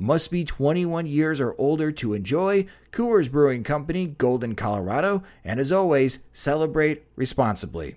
Must be 21 years or older to enjoy. Coors Brewing Company, Golden, Colorado. And as always, celebrate responsibly.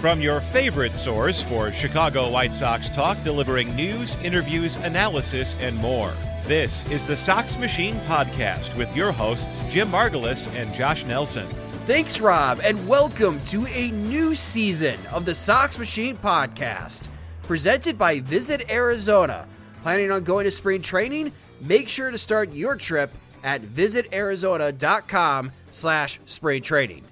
From your favorite source for Chicago White Sox talk, delivering news, interviews, analysis, and more. This is the Sox Machine Podcast with your hosts, Jim Margalus and Josh Nelson. Thanks, Rob, and welcome to a new season of the Sox Machine Podcast, presented by Visit Arizona. Planning on going to spring training? Make sure to start your trip at visitarizona.com slash spring training.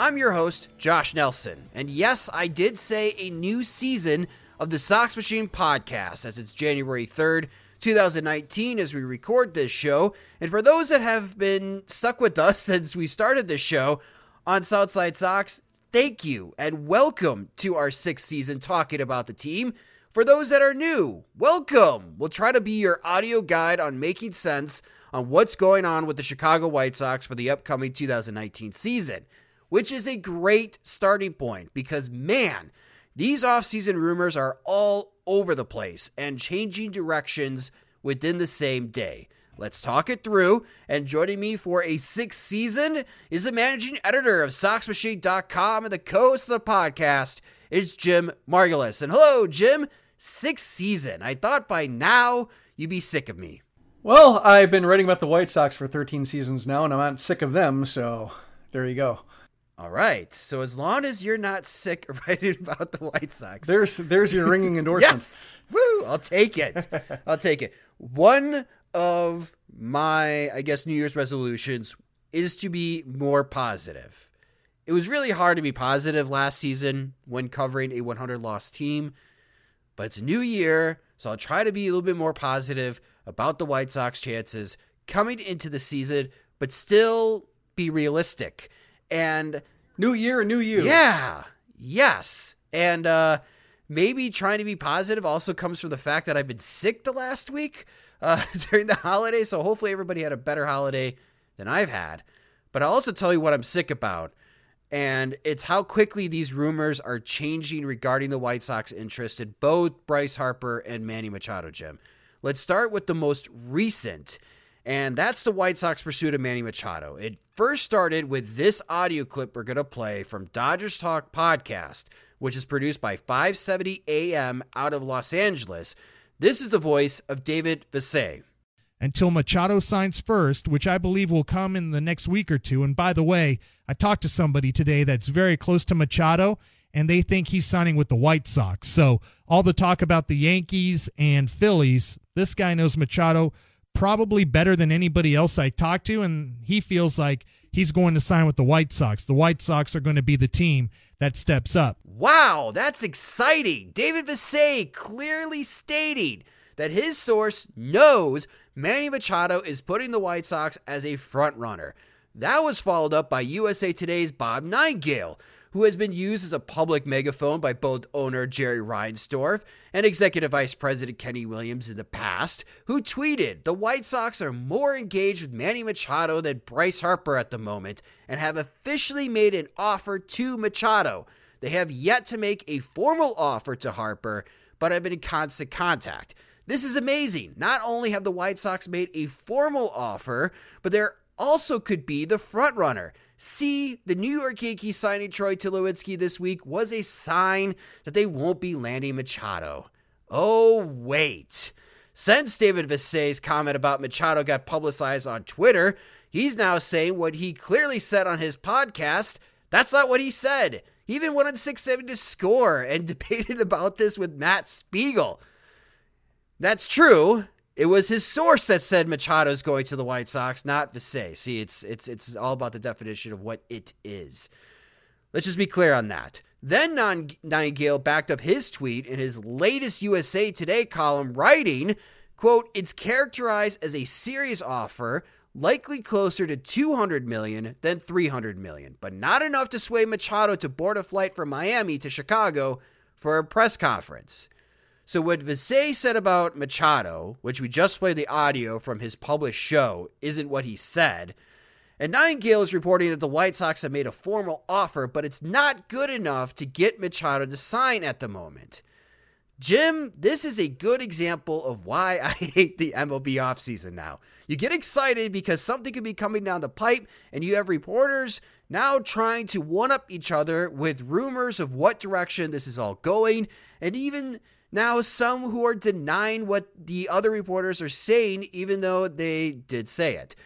I'm your host, Josh Nelson, and yes, I did say a new season of the Sox Machine podcast as it's January 3rd, 2019, as we record this show. And for those that have been stuck with us since we started this show on Southside Sox, thank you and welcome to our sixth season talking about the team. For those that are new, welcome. We'll try to be your audio guide on making sense on what's going on with the Chicago White Sox for the upcoming 2019 season which is a great starting point because, man, these offseason rumors are all over the place and changing directions within the same day. Let's talk it through. And joining me for a sixth season is the managing editor of SoxMachine.com and the co host of the podcast is Jim Margalus. And hello, Jim. Sixth season. I thought by now you'd be sick of me. Well, I've been writing about the White Sox for 13 seasons now, and I'm not sick of them, so there you go. All right. So as long as you're not sick of writing about the White Sox, there's there's your ringing endorsement. yes. Woo! I'll take it. I'll take it. One of my, I guess, New Year's resolutions is to be more positive. It was really hard to be positive last season when covering a 100 loss team, but it's a new year, so I'll try to be a little bit more positive about the White Sox chances coming into the season, but still be realistic and new year, new you. Yeah. Yes. And uh maybe trying to be positive also comes from the fact that I've been sick the last week uh during the holiday, so hopefully everybody had a better holiday than I've had. But I'll also tell you what I'm sick about. And it's how quickly these rumors are changing regarding the White Sox interest in both Bryce Harper and Manny Machado, Jim. Let's start with the most recent and that's the White Sox pursuit of Manny Machado. It first started with this audio clip we're going to play from Dodgers Talk podcast, which is produced by 570 AM out of Los Angeles. This is the voice of David Vassegh. Until Machado signs first, which I believe will come in the next week or two. And by the way, I talked to somebody today that's very close to Machado, and they think he's signing with the White Sox. So all the talk about the Yankees and Phillies, this guy knows Machado probably better than anybody else I talked to, and he feels like he's going to sign with the White Sox. The White Sox are going to be the team that steps up. Wow, that's exciting. David Vassegh clearly stating that his source knows Manny Machado is putting the White Sox as a front runner. That was followed up by USA Today's Bob Nightingale, who has been used as a public megaphone by both owner Jerry Reinsdorf and executive vice president Kenny Williams in the past, who tweeted the White Sox are more engaged with Manny Machado than Bryce Harper at the moment and have officially made an offer to Machado. They have yet to make a formal offer to Harper, but have been in constant contact. This is amazing. Not only have the White Sox made a formal offer, but there also could be the front See, the New York Yankees signing Troy Tulowitzki this week was a sign that they won't be landing Machado. Oh, wait. Since David Vassegh's comment about Machado got publicized on Twitter, he's now saying what he clearly said on his podcast. That's not what he said. He even went on 670 to score and debated about this with Matt Spiegel. That's true. It was his source that said Machado's going to the White Sox, not Vassegh. See, it's it's it's all about the definition of what it is. Let's just be clear on that. Then Nightingale backed up his tweet in his latest USA Today column, writing, quote, it's characterized as a serious offer, likely closer to 200 million than 300 million, but not enough to sway Machado to board a flight from Miami to Chicago for a press conference. So, what Vassegh said about Machado, which we just played the audio from his published show, isn't what he said. And Nightingale is reporting that the White Sox have made a formal offer, but it's not good enough to get Machado to sign at the moment. Jim, this is a good example of why I hate the MLB offseason now. You get excited because something could be coming down the pipe, and you have reporters now trying to one up each other with rumors of what direction this is all going, and even now, some who are denying what the other reporters are saying, even though they did say it.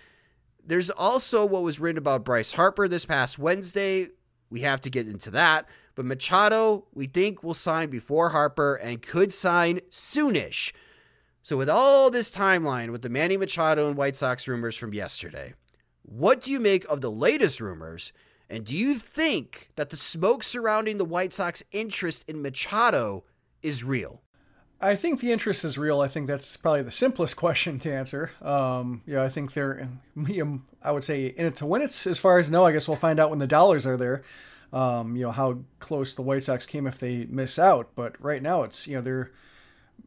There's also what was written about Bryce Harper this past Wednesday. We have to get into that. But Machado, we think, will sign before Harper and could sign soonish. So, with all this timeline with the Manny Machado and White Sox rumors from yesterday, what do you make of the latest rumors? And do you think that the smoke surrounding the White Sox interest in Machado is real? I think the interest is real. I think that's probably the simplest question to answer. Um, yeah, I think they're, I would say, in it to win it. As far as no, I guess we'll find out when the dollars are there. Um, you know how close the White Sox came if they miss out. But right now, it's you know they're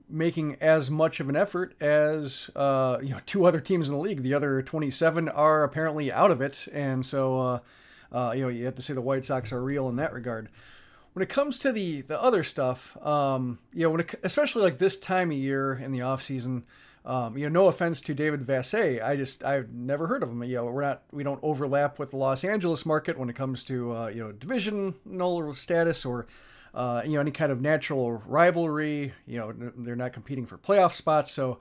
making as much of an effort as uh, you know two other teams in the league. The other 27 are apparently out of it, and so uh, uh, you know you have to say the White Sox are real in that regard when it comes to the the other stuff, um, you know, when it, especially like this time of year in the off season, um, you know, no offense to David Vassegh, I just I've never heard of him. You know, we're not we don't overlap with the Los Angeles market when it comes to uh, you know divisional status or uh, you know any kind of natural rivalry. You know, they're not competing for playoff spots, so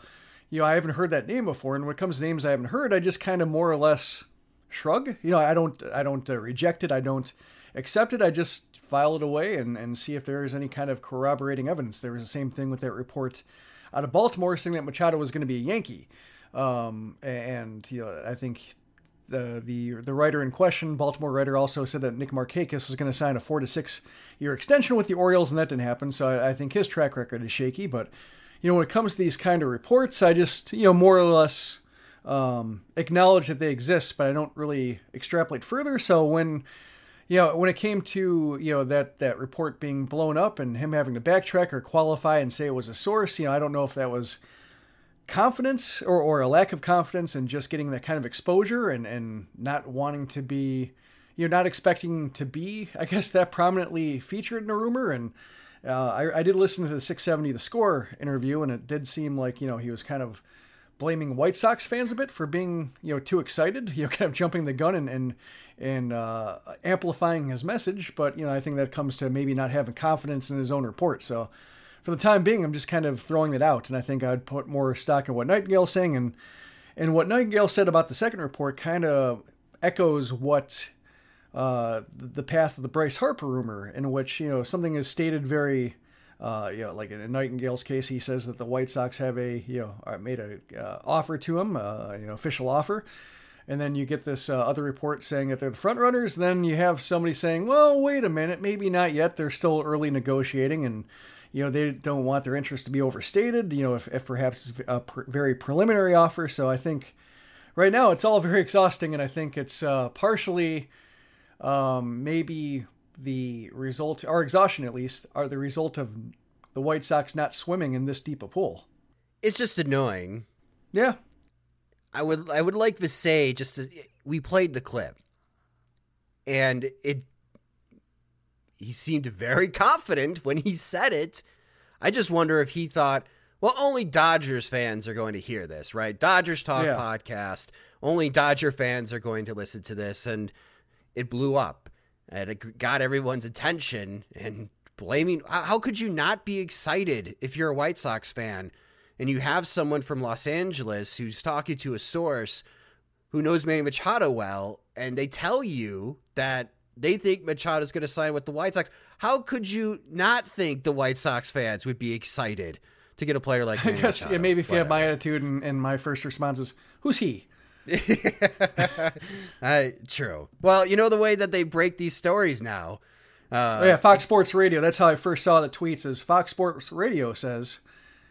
you know I haven't heard that name before. And when it comes to names I haven't heard, I just kind of more or less shrug. You know, I don't I don't uh, reject it. I don't accept it. I just file it away and, and see if there is any kind of corroborating evidence. There was the same thing with that report out of Baltimore saying that Machado was going to be a Yankee. Um, and you know, I think the the the writer in question, Baltimore writer, also said that Nick Markakis was going to sign a four to six year extension with the Orioles, and that didn't happen. So I, I, think his track record is shaky. But you know, when it comes to these kind of reports, I just you know more or less um, acknowledge that they exist, but I don't really extrapolate further. So when you know, when it came to you know that that report being blown up and him having to backtrack or qualify and say it was a source, you know, I don't know if that was confidence or, or a lack of confidence and just getting that kind of exposure and and not wanting to be, you know, not expecting to be, I guess, that prominently featured in a rumor. And uh, I, I did listen to the 670 the score interview, and it did seem like you know he was kind of blaming White Sox fans a bit for being, you know, too excited, you know, kind of jumping the gun and and, and uh, amplifying his message. But you know, I think that comes to maybe not having confidence in his own report. So for the time being, I'm just kind of throwing that out, and I think I'd put more stock in what Nightingale's saying, and and what Nightingale said about the second report kind of echoes what. Uh, the path of the Bryce Harper rumor, in which you know something is stated very uh, you know, like in Nightingale's case, he says that the White Sox have a, you know, made a uh, offer to him, uh, you know, official offer. and then you get this uh, other report saying that they're the front runners. Then you have somebody saying, "Well, wait a minute, maybe not yet. They're still early negotiating, and you know they don't want their interest to be overstated. You know, if, if perhaps it's a pr- very preliminary offer. So I think right now it's all very exhausting, and I think it's uh, partially um, maybe the result, or exhaustion at least, are the result of the White Sox not swimming in this deep a pool. It's just annoying. Yeah, I would I would like to say just to, we played the clip, and it he seemed very confident when he said it. I just wonder if he thought, well, only Dodgers fans are going to hear this, right? Dodgers Talk Yeah. podcast. Only Dodger fans are going to listen to this, and it blew up, and it got everyone's attention. And blaming, how could you not be excited if you're a White Sox fan? and you have someone from Los Angeles who's talking to a source who knows Manny Machado well, and they tell you that they think Machado's going to sign with the White Sox. How could you not think the White Sox fans would be excited to get a player like I Manny guess Machado? yeah, maybe if you have my attitude and, and my first response is, "Who's he?" I, true. Well, you know the way that they break these stories now. Uh, oh yeah, Fox Sports Radio. That's how I first saw the tweets. Is Fox Sports Radio says,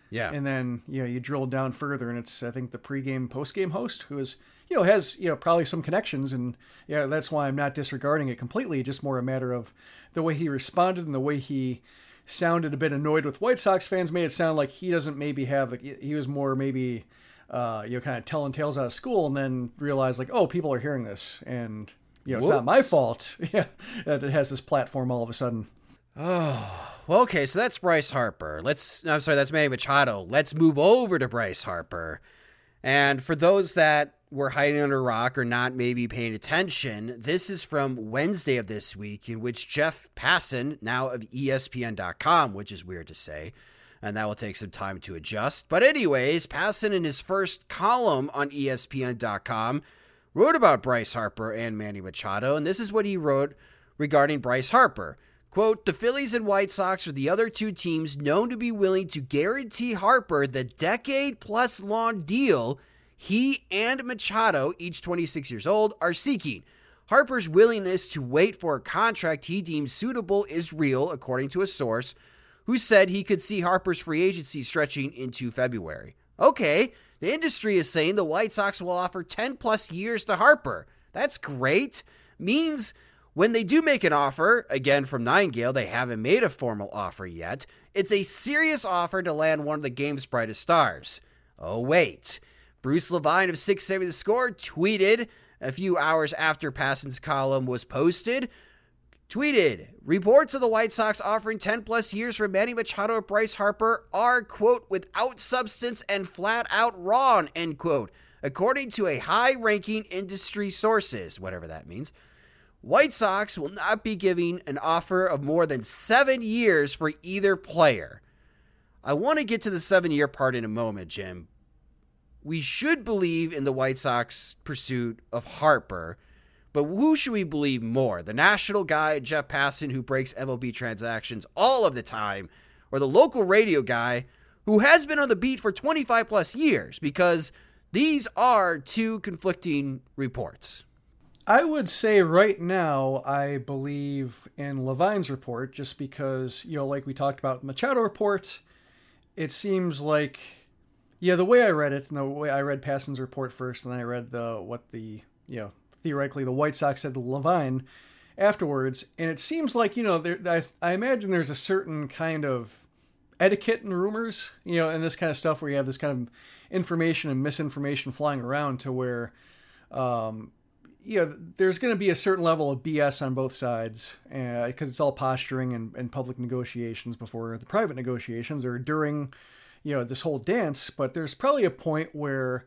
yeah. and then you know you drill down further, and it's I think the pregame postgame host who is you know has you know probably some connections, and yeah, that's why I'm not disregarding it completely. Just more a matter of the way he responded and the way he sounded a bit annoyed with White Sox fans made it sound like he doesn't maybe have he was more maybe uh, you know kind of telling tales out of school, and then realize like oh people are hearing this, and you know it's not my fault yeah that it has this platform all of a sudden. Oh, well, okay, so that's Bryce Harper. Let's, no, I'm sorry, that's Manny Machado. Let's move over to Bryce Harper. And for those that were hiding under a rock or not maybe paying attention, this is from Wednesday of this week, in which Jeff Passan, now of ESPN.com, which is weird to say, and that will take some time to adjust. But, anyways, Passan in his first column on ESPN.com wrote about Bryce Harper and Manny Machado, and this is what he wrote regarding Bryce Harper. Quote, the Phillies and White Sox are the other two teams known to be willing to guarantee Harper the decade plus long deal he and Machado, each 26 years old, are seeking. Harper's willingness to wait for a contract he deems suitable is real, according to a source who said he could see Harper's free agency stretching into February. Okay, the industry is saying the White Sox will offer 10 plus years to Harper. That's great. Means when they do make an offer, again from Nightingale, they haven't made a formal offer yet. It's a serious offer to land one of the game's brightest stars. Oh, wait. Bruce Levine of 670 The Score tweeted a few hours after Passan's column was posted tweeted reports of the White Sox offering 10 plus years for Manny Machado or Bryce Harper are, quote, without substance and flat out wrong, end quote, according to a high ranking industry sources, whatever that means. White Sox will not be giving an offer of more than seven years for either player. I want to get to the seven year part in a moment, Jim. We should believe in the White Sox pursuit of Harper, but who should we believe more? The national guy, Jeff Passan, who breaks MLB transactions all of the time, or the local radio guy who has been on the beat for 25 plus years? Because these are two conflicting reports. I would say right now, I believe in Levine's report just because, you know, like we talked about Machado report, it seems like, yeah, the way I read it, and the way I read Passan's report first, and then I read the, what the, you know, theoretically the White Sox to Levine afterwards, and it seems like, you know, there, I, I imagine there's a certain kind of etiquette and rumors, you know, and this kind of stuff where you have this kind of information and misinformation flying around to where, um, you know, there's going to be a certain level of BS on both sides because it's all posturing and, and public negotiations before the private negotiations or during, you know, this whole dance. But there's probably a point where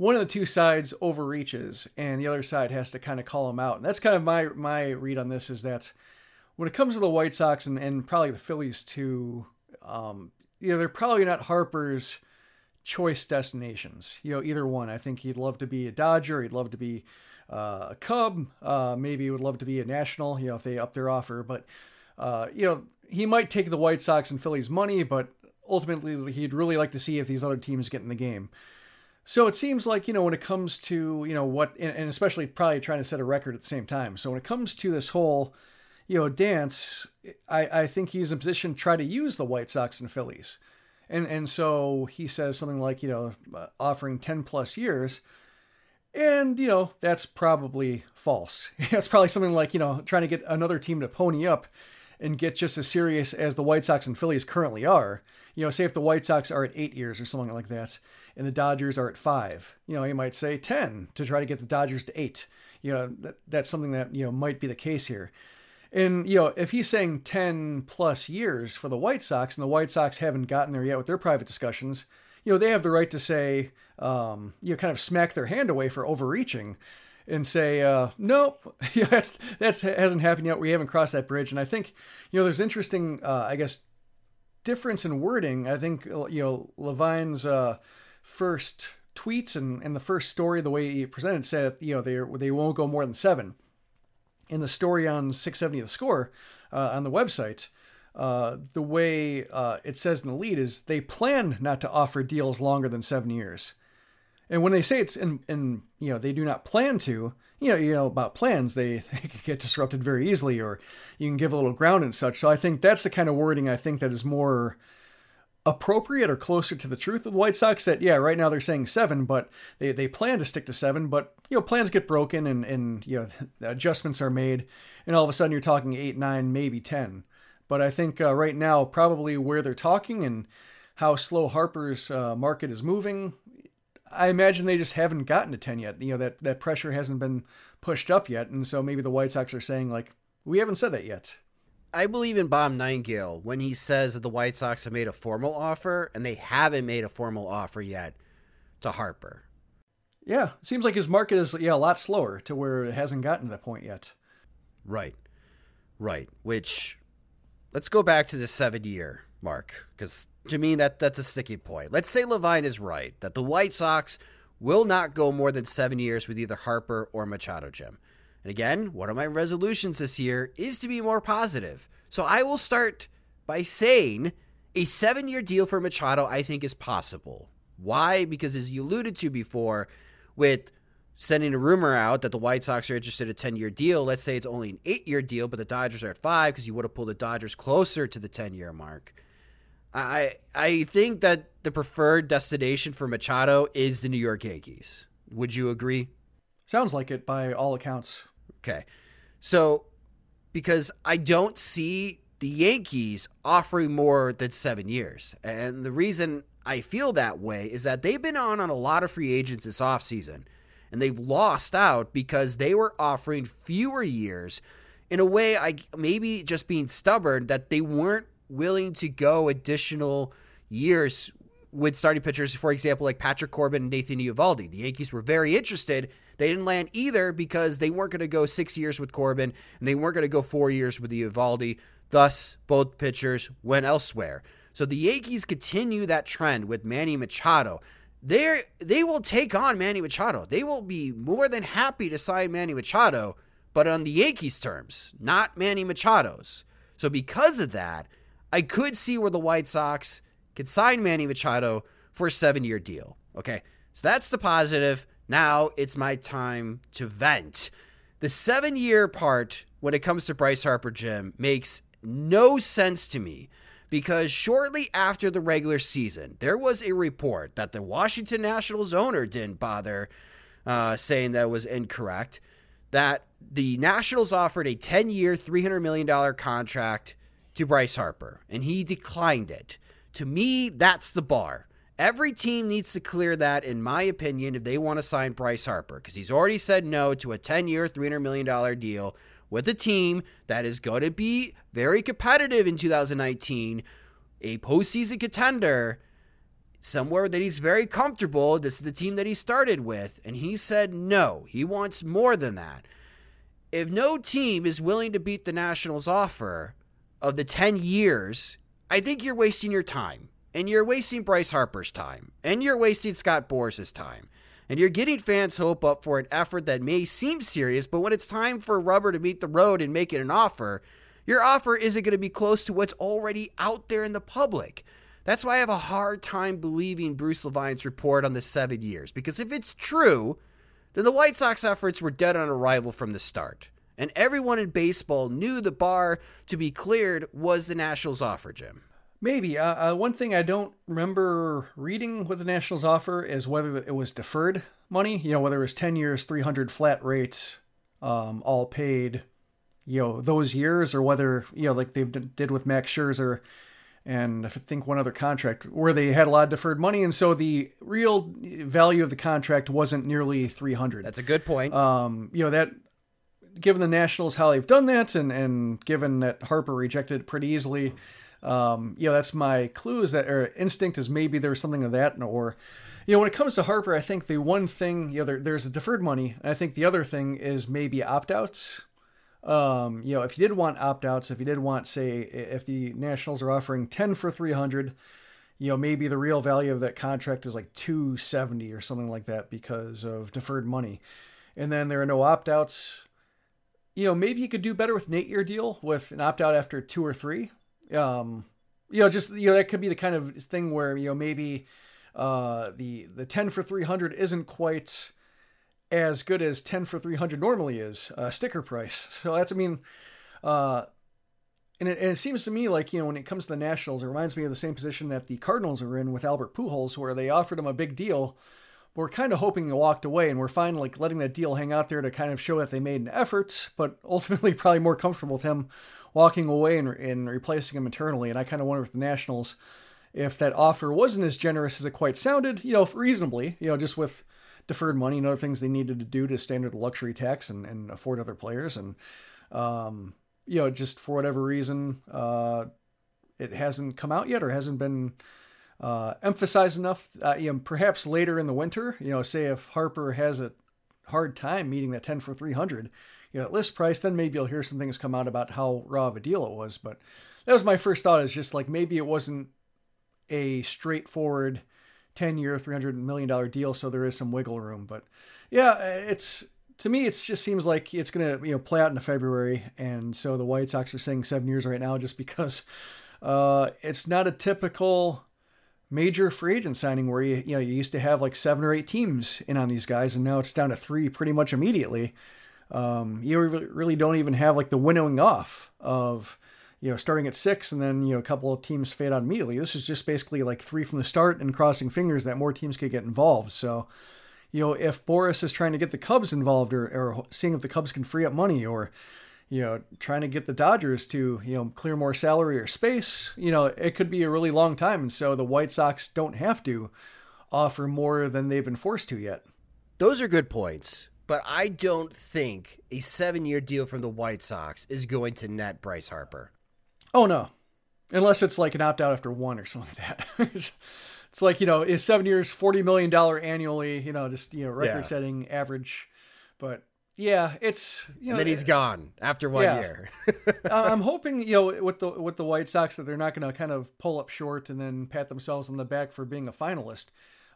one of the two sides overreaches and the other side has to kind of call them out. And that's kind of my my read on this is that when it comes to the White Sox and, and probably the Phillies too, um, you know, they're probably not Harper's choice destinations. You know, either one. I think he'd love to be a Dodger. He'd love to be uh, a Cub. Uh, maybe he would love to be a National. You know, if they up their offer. But uh, you know, he might take the White Sox and Phillies money, but ultimately he'd really like to see if these other teams get in the game. So it seems like, you know, when it comes to, you know, what, and especially probably trying to set a record at the same time. So when it comes to this whole, you know, dance, I, I think he's in position to try to use the White Sox and Phillies. And, and so he says something like, you know, uh, offering 10 plus years. And, you know, that's probably false. That's probably something like, you know, trying to get another team to pony up and get just as serious as the White Sox and Phillies currently are. You know, say if the White Sox are at eight years or something like that, and the Dodgers are at five, you know, you might say 10 to try to get the Dodgers to eight. You know, that, that's something that, you know, might be the case here. And, you know, if he's saying 10 plus years for the White Sox and the White Sox haven't gotten there yet with their private discussions, you know, they have the right to say, um, you know, kind of smack their hand away for overreaching and say, uh, nope, that's that's hasn't happened yet. We haven't crossed that bridge. And I think, you know, there's interesting, uh, I guess, difference in wording. I think, uh, you know, Levine's uh, first tweets and, and the first story, the way he presented, said, you know, they they won't go more than seven. In the story on 670 the score uh, on the website, uh, the way uh, it says in the lead is they plan not to offer deals longer than seven years. And when they say it's in, in you know, they do not plan to, you know, you know about plans, they, they get disrupted very easily, or you can give a little ground and such. So I think that's the kind of wording I think that is more appropriate or closer to the truth of the White Sox. That yeah, right now they're saying seven, but they, they plan to stick to seven. But you know, plans get broken and and you know adjustments are made, and all of a sudden you're talking eight, nine, maybe ten. But I think uh, right now probably where they're talking and how slow Harper's uh, market is moving I imagine they just haven't gotten to 10 yet. You know, that, that pressure hasn't been pushed up yet. And so maybe the White Sox are saying, like, we haven't said that yet. I believe in Bob Nightingale when he says that the White Sox have made a formal offer and they haven't made a formal offer yet to Harper. Yeah, seems like his market is yeah a lot slower to where it hasn't gotten to that point yet. Right, right. Which let's go back to the seven year mark because to me that that's a sticky point. Let's say Levine is right that the White Sox will not go more than seven years with either Harper or Machado, Jim. And again, one of my resolutions this year is to be more positive. So I will start by saying a seven year deal for Machado I think is possible. Why? Because as you alluded to before, with sending a rumor out that the White Sox are interested in a 10 year deal, let's say it's only an eight year deal, but the Dodgers are at five because you would have pulled the Dodgers closer to the 10 year mark. I I think that the preferred destination for Machado is the New York Yankees. Would you agree? Sounds like it by all accounts. Okay. So because I don't see the Yankees offering more than 7 years. And the reason I feel that way is that they've been on on a lot of free agents this offseason and they've lost out because they were offering fewer years in a way I maybe just being stubborn that they weren't willing to go additional years with starting pitchers, for example, like Patrick Corbin and Nathan Eovaldi. The Yankees were very interested. They didn't land either because they weren't going to go six years with Corbin and they weren't going to go four years with Eovaldi. Thus, both pitchers went elsewhere. So the Yankees continue that trend with Manny Machado. They they will take on Manny Machado. They will be more than happy to sign Manny Machado, but on the Yankees' terms, not Manny Machado's. So because of that, I could see where the White Sox could sign Manny Machado for a seven year deal. Okay, so that's the positive. Now it's my time to vent. The seven year part, when it comes to Bryce Harper, Jim, makes no sense to me because shortly after the regular season, there was a report that the Washington Nationals owner didn't bother uh, saying that was incorrect. That the Nationals offered a 10 year, $300 million contract to Bryce Harper, and he declined it. To me, that's the bar. Every team needs to clear that, in my opinion, if they want to sign Bryce Harper, because he's already said no to a 10 year, $300 million deal with a team that is going to be very competitive in 2019, a postseason contender, somewhere that he's very comfortable. This is the team that he started with, and he said no. He wants more than that. If no team is willing to beat the Nationals' offer, of the 10 years, I think you're wasting your time. And you're wasting Bryce Harper's time. And you're wasting Scott Boras' time. And you're getting fans' hope up for an effort that may seem serious, but when it's time for rubber to meet the road and make it an offer, your offer isn't going to be close to what's already out there in the public. That's why I have a hard time believing Bruce Levine's report on the seven years. Because if it's true, then the White Sox efforts were dead on arrival from the start. And everyone in baseball knew the bar to be cleared was the Nationals offer, Jim. Maybe. Uh, uh, one thing I don't remember reading with the Nationals offer is whether it was deferred money, you know, whether it was 10 years, 300 flat rates, um, all paid, you know, those years, or whether, you know, like they did with Max Scherzer and I think one other contract where they had a lot of deferred money. And so the real value of the contract wasn't nearly 300. That's a good point. Um, you know, that given the Nationals how they've done that and, and given that Harper rejected it pretty easily, um, you know, that's my clue is that or instinct is maybe there's something of that, or you know, when it comes to Harper, I think the one thing, you know, there, there's a deferred money. And I think the other thing is maybe opt outs. Um, you know, if you did want opt outs, if you did want, say, if the Nationals are offering 10 for 300, you know, maybe the real value of that contract is like 270 or something like that because of deferred money. And then there are no opt outs. You know, maybe you could do better with an eight year deal with an opt out after two or three um, you know, just you know that could be the kind of thing where you know maybe uh, the the ten for three hundred isn't quite as good as ten for three hundred normally is uh, sticker price. So that's I mean, uh, and it, and it seems to me like you know when it comes to the Nationals, it reminds me of the same position that the Cardinals are in with Albert Pujols, where they offered him a big deal. We're kind of hoping he walked away, and we're fine like letting that deal hang out there to kind of show that they made an effort, but ultimately probably more comfortable with him walking away and, and replacing him internally. And I kind of wonder with the Nationals if that offer wasn't as generous as it quite sounded, you know, reasonably, you know, just with deferred money and other things they needed to do to stand under the luxury tax and, and afford other players. And, um, you know, just for whatever reason, uh, it hasn't come out yet or hasn't been uh, emphasized enough. Uh, you know, perhaps later in the winter, you know, say if Harper has a hard time meeting that 10 for 300, you know, list price, then maybe you'll hear some things come out about how raw of a deal it was. But that was my first thought is just like maybe it wasn't a straightforward 10 year, $300 million deal. So there is some wiggle room. But yeah, it's to me, it just seems like it's going to you know play out into February. And so the White Sox are saying seven years right now just because uh, it's not a typical major free agent signing where you you know you used to have like seven or eight teams in on these guys and now it's down to three pretty much immediately um, you really don't even have like the winnowing off of you know starting at six and then you know a couple of teams fade out immediately. This is just basically like three from the start and crossing fingers that more teams could get involved. So you know if Boras is trying to get the Cubs involved or, or seeing if the Cubs can free up money or you know trying to get the Dodgers to you know clear more salary or space, you know it could be a really long time. And so the White Sox don't have to offer more than they've been forced to yet. Those are good points but I don't think a seven year deal from the White Sox is going to net Bryce Harper. Oh, no. Unless it's like an opt out after one or something like that. it's like, you know, is seven years, $40 million annually, you know, just, you know, record setting yeah. average. But yeah, it's you know. And then he's gone after one yeah. year. I'm hoping you know with the with the White Sox that they're not going to kind of pull up short and then pat themselves on the back for being a finalist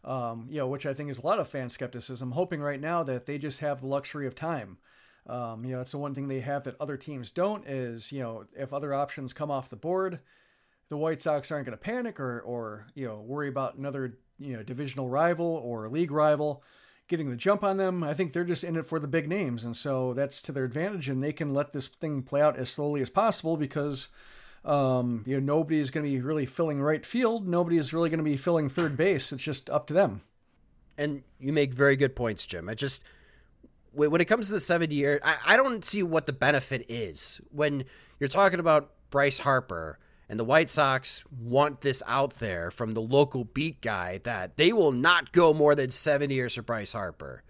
um, you know, which I think is a lot of fan skepticism. Hoping right now that they just have the luxury of time. Um, you know, it's the one thing they have that other teams don't is, you know, if other options come off the board, the White Sox aren't going to panic or, or, you know, worry about another, you know, divisional rival or league rival getting the jump on them. I think they're just in it for the big names. And so that's to their advantage and they can let this thing play out as slowly as possible because, um, you know, nobody is going to be really filling right field. Nobody is really going to be filling third base. It's just up to them. And you make very good points, Jim. I just when it comes to the seven year, I, I don't see what the benefit is when you're talking about Bryce Harper and the White Sox want this out there from the local beat guy that they will not go more than seven years for Bryce Harper.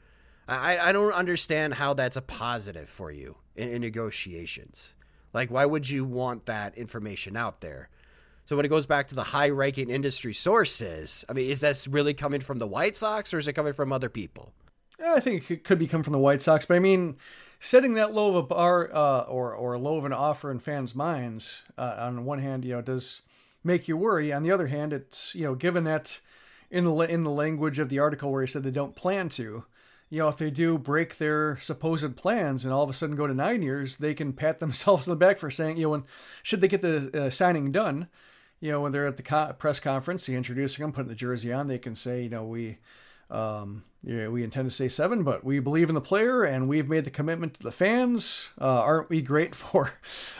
I, I don't understand how that's a positive for you in, in negotiations. Like, why would you want that information out there? So when it goes back to the high ranking industry sources, I mean, is this really coming from the White Sox or is it coming from other people? I think it could be coming from the White Sox, but I mean, setting that low of a bar uh, or or low of an offer in fans' minds, uh, on one hand, you know, does make you worry. On the other hand, it's you know, given that in the in the language of the article where he said they don't plan to, you know, if they do break their supposed plans and all of a sudden go to nine years, they can pat themselves on the back for saying, you know, when should they get the uh, signing done, you know, when they're at the co- press conference, you introducing them, putting the jersey on, they can say, you know, we, um, yeah, we intend to stay seven, but we believe in the player and we've made the commitment to the fans. Uh, aren't we great for,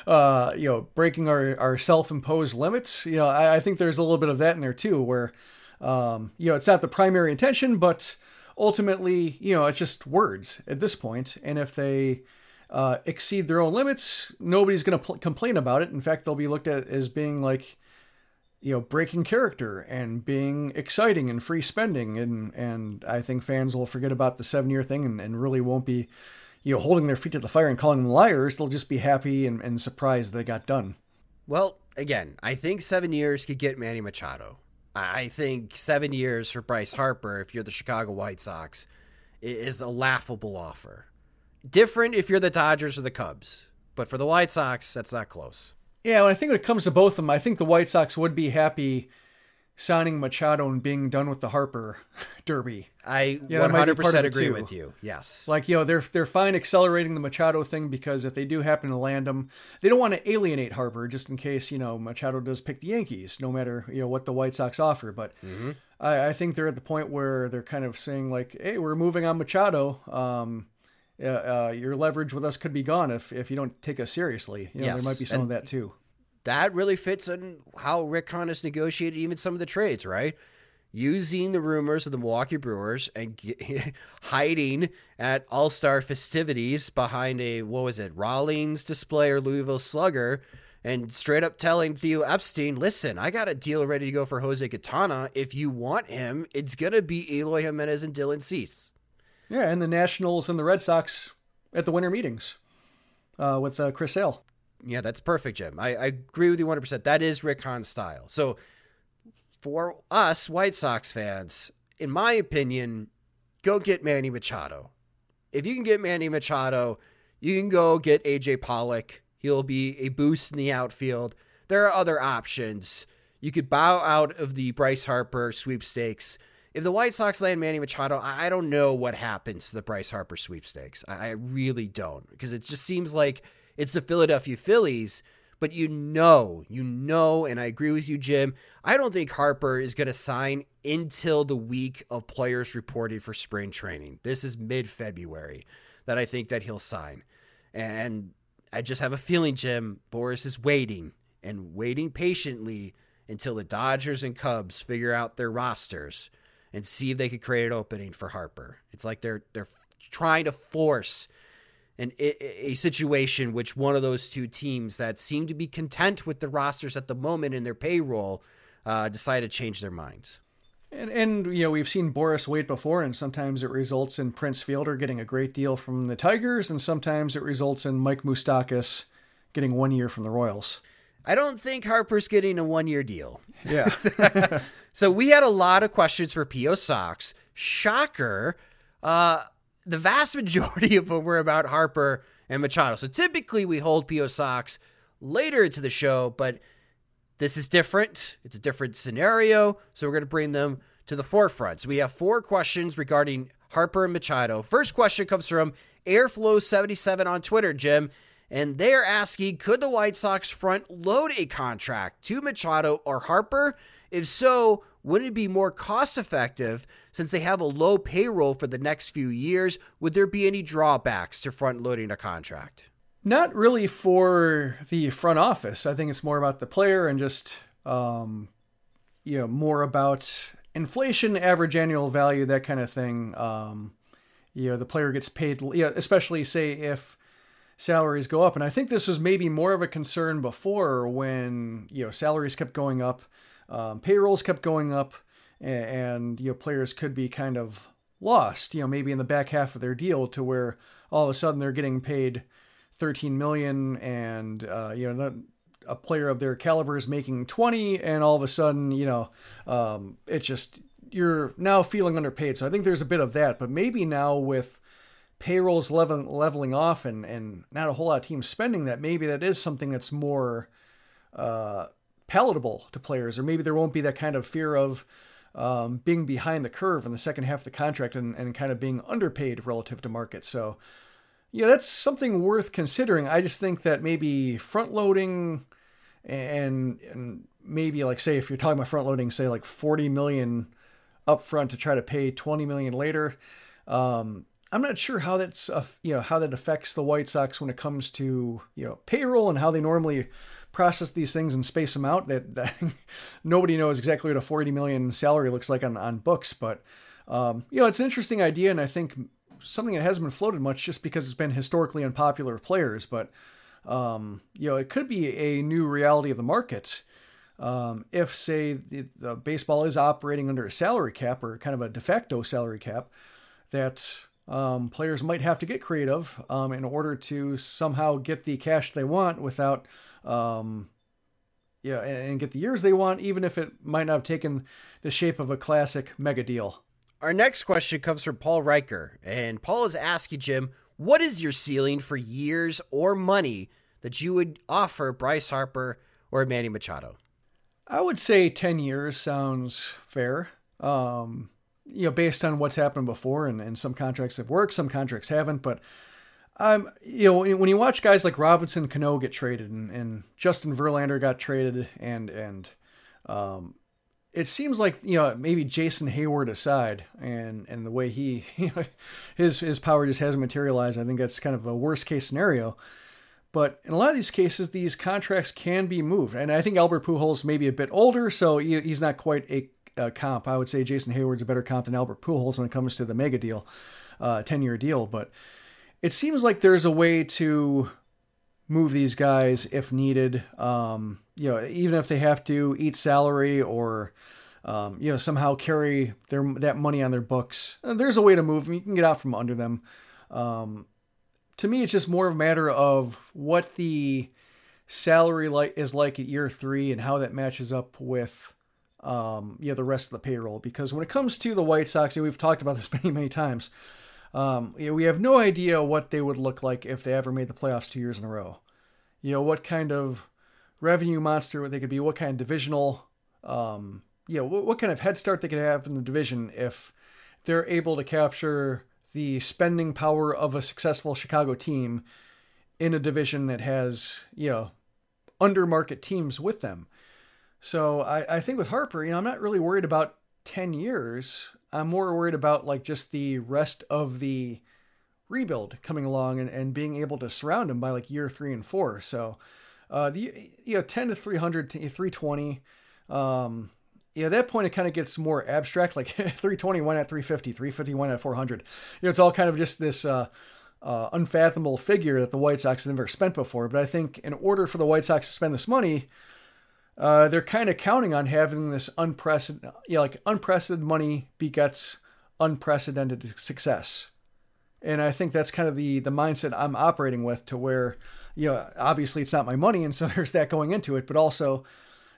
uh, you know, breaking our, our self-imposed limits? You know, I, I, think there's a little bit of that in there too, where, um, you know, it's not the primary intention, but ultimately, you know, it's just words at this point. And if they, uh, exceed their own limits, nobody's going to pl- complain about it. In fact, they'll be looked at as being like, you know, breaking character and being exciting and free spending. And, and I think fans will forget about the seven year thing and, and really won't be, you know, holding their feet to the fire and calling them liars. They'll just be happy and, and surprised they got done. Well, again, I think seven years could get Manny Machado. I think seven years for Bryce Harper, if you're the Chicago White Sox, is a laughable offer. Different if you're the Dodgers or the Cubs, but for the White Sox, that's not close. Yeah, when I think when it comes to both of them, I think the White Sox would be happy signing Machado and being done with the Harper Derby. I yeah, 100% agree with you. Yes. Like, you know, they're they're fine accelerating the Machado thing because if they do happen to land him, they don't want to alienate Harper just in case, you know, Machado does pick the Yankees, no matter, you know, what the White Sox offer. But mm-hmm. I, I, think they're at the point where they're kind of saying, like, hey, we're moving on Machado. Um, uh, your leverage with us could be gone if, if you don't take us seriously. You know, yes. there might be some and of that too. That really fits in how Rick has negotiated even some of the trades, right? Using the rumors of the Milwaukee Brewers and get, hiding at All Star festivities behind a what was it, Rawlings display or Louisville Slugger, and straight up telling Theo Epstein, "Listen, I got a deal ready to go for Jose Quintana. If you want him, it's gonna be Eloy Jimenez and Dylan Cease." Yeah, and the Nationals and the Red Sox at the winter meetings uh, with uh, Chris Sale. Yeah, that's perfect, Jim. I, I agree with you 100%. That is Rick Hahn's style. So for us White Sox fans, in my opinion, go get Manny Machado. If you can get Manny Machado, you can go get AJ Pollock. He'll be a boost in the outfield. There are other options. You could bow out of the Bryce Harper sweepstakes if the White Sox land Manny Machado, I don't know what happens to the Bryce Harper sweepstakes. I really don't because it just seems like it's the Philadelphia Phillies. But you know, you know, and I agree with you, Jim. I don't think Harper is going to sign until the week of players reported for spring training. This is mid February that I think that he'll sign. And I just have a feeling, Jim, Boras is waiting and waiting patiently until the Dodgers and Cubs figure out their rosters and see if they could create an opening for Harper. It's like they're they're trying to force an a situation which one of those two teams that seem to be content with the rosters at the moment in their payroll uh, decided to change their minds. And, and you know we've seen Boras wait before, and sometimes it results in Prince Fielder getting a great deal from the Tigers, and sometimes it results in Mike Moustakas getting one year from the Royals. I don't think Harper's getting a one year deal. Yeah. so we had a lot of questions for PO Sox. Shocker. Uh, the vast majority of them were about Harper and Machado. So typically we hold PO Sox later into the show, but this is different. It's a different scenario. So we're going to bring them to the forefront. So we have four questions regarding Harper and Machado. First question comes from Airflow77 on Twitter, Jim and they're asking could the White Sox front load a contract to Machado or Harper? If so, wouldn't it be more cost effective since they have a low payroll for the next few years? Would there be any drawbacks to front loading a contract? Not really for the front office. I think it's more about the player and just, um, you know, more about inflation, average annual value, that kind of thing. Um, you know, the player gets paid, especially say if salaries go up. And I think this was maybe more of a concern before when, you know, salaries kept going up, um, payrolls kept going up, and, and, you know, players could be kind of lost, you know, maybe in the back half of their deal to where all of a sudden they're getting paid 13 million and, uh, you know, a player of their caliber is making 20 and all of a sudden, you know, um, it's just, you're now feeling underpaid. So I think there's a bit of that, but maybe now with, payrolls leveling leveling off and and not a whole lot of team spending that maybe that is something that's more uh, palatable to players or maybe there won't be that kind of fear of um, being behind the curve in the second half of the contract and, and kind of being underpaid relative to market so yeah that's something worth considering i just think that maybe front loading and and maybe like say if you're talking about front loading, say like 40 million up front to try to pay 20 million later. Um, I'm not sure how that's uh, you know how that affects the White Sox when it comes to you know payroll and how they normally process these things and space them out. That, that nobody knows exactly what a 40 million salary looks like on on books, but um, you know it's an interesting idea, and I think something that hasn't been floated much just because it's been historically unpopular with players, but um, you know it could be a new reality of the market. Um, if say the, the baseball is operating under a salary cap or kind of a de facto salary cap, that um, players might have to get creative um, in order to somehow get the cash they want without, um, yeah, and get the years they want, even if it might not have taken the shape of a classic mega deal. Our next question comes from Paul Riker, and Paul is asking Jim, what is your ceiling for years or money that you would offer Bryce Harper or Manny Machado? I would say 10 years sounds fair. Um, you know, based on what's happened before, and, and some contracts have worked, some contracts haven't. But um, you know, when you watch guys like Robinson Cano get traded, and, and Justin Verlander got traded, and and um, it seems like you know maybe Jason Heyward aside, and and the way he his his power just hasn't materialized. I think that's kind of a worst case scenario. But in a lot of these cases, these contracts can be moved, and I think Albert Pujols may be a bit older, so he's not quite a uh, comp. I would say Jason Heyward's a better comp than Albert Pujols when it comes to the mega deal, uh, 10 year deal. But it seems like there's a way to move these guys if needed. Um, you know, even if they have to eat salary or, um, you know, somehow carry their that money on their books. Uh, there's a way to move them. You can get out from under them. Um, to me, it's just more of a matter of what the salary like is like at year three and how that matches up with um, yeah, the rest of the payroll. Because when it comes to the White Sox, and we've talked about this many, many times. Um, you know, we have no idea what they would look like if they ever made the playoffs two years in a row. You know, what kind of revenue monster they could be, what kind of divisional, um, you know, what, what kind of head start they could have in the division if they're able to capture the spending power of a successful Chicago team in a division that has, you know, under market teams with them. So I, I think with Harper, you know, I'm not really worried about 10 years. I'm more worried about like just the rest of the rebuild coming along and, and being able to surround him by like year three and four. So, uh, the, you know, 10 to 300 to 320, um, yeah, at that point it kind of gets more abstract. Like 320 went at 350, 351 at 400. You know, it's all kind of just this uh, uh, unfathomable figure that the White Sox have never spent before. But I think in order for the White Sox to spend this money, uh, they're kind of counting on having this unprecedented, you know, like unprecedented money begets unprecedented success. And I think that's kind of the the mindset I'm operating with to where, you know, obviously it's not my money, and so there's that going into it, but also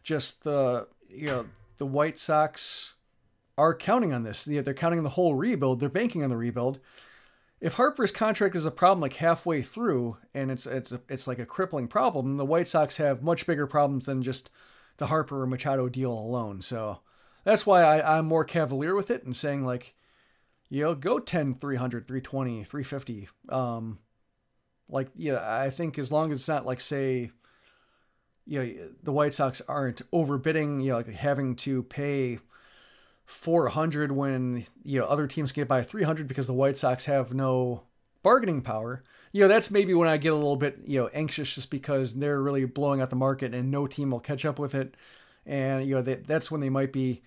just the you know the White Sox are counting on this. They're counting on the whole rebuild. They're banking on the rebuild. If Harper's contract is a problem like halfway through, and it's it's it's like a crippling problem, the White Sox have much bigger problems than just the Harper or Machado deal alone. So that's why I, I'm more cavalier with it and saying like, you know, go 10, 300, 320, 350. Um, like, yeah, I think as long as it's not like, say, you know, the White Sox aren't overbidding, you know, like having to pay 400 when, you know, other teams get by 300 because the White Sox have no bargaining power you know, that's maybe when I get a little bit, you know, anxious just because they're really blowing out the market and no team will catch up with it. And, you know, they, that's when they might be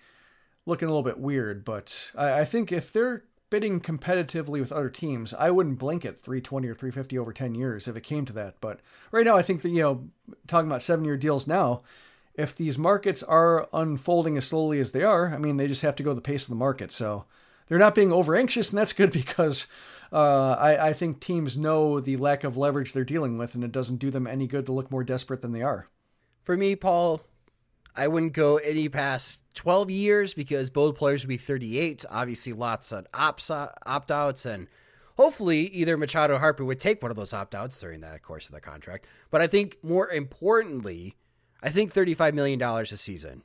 looking a little bit weird. But I, I think if they're bidding competitively with other teams, I wouldn't blink at 320 or 350 over 10 years if it came to that. But right now, I think that, you know, talking about seven year deals now, if these markets are unfolding as slowly as they are, I mean, they just have to go the pace of the market. So they're not being over anxious, and that's good because uh, I, I think teams know the lack of leverage they're dealing with, and it doesn't do them any good to look more desperate than they are. For me, Paul, I wouldn't go any past 12 years because both players would be 38. Obviously, lots of opt outs, and hopefully, either Machado or Harper would take one of those opt outs during that course of the contract. But I think more importantly, I think $35 million a season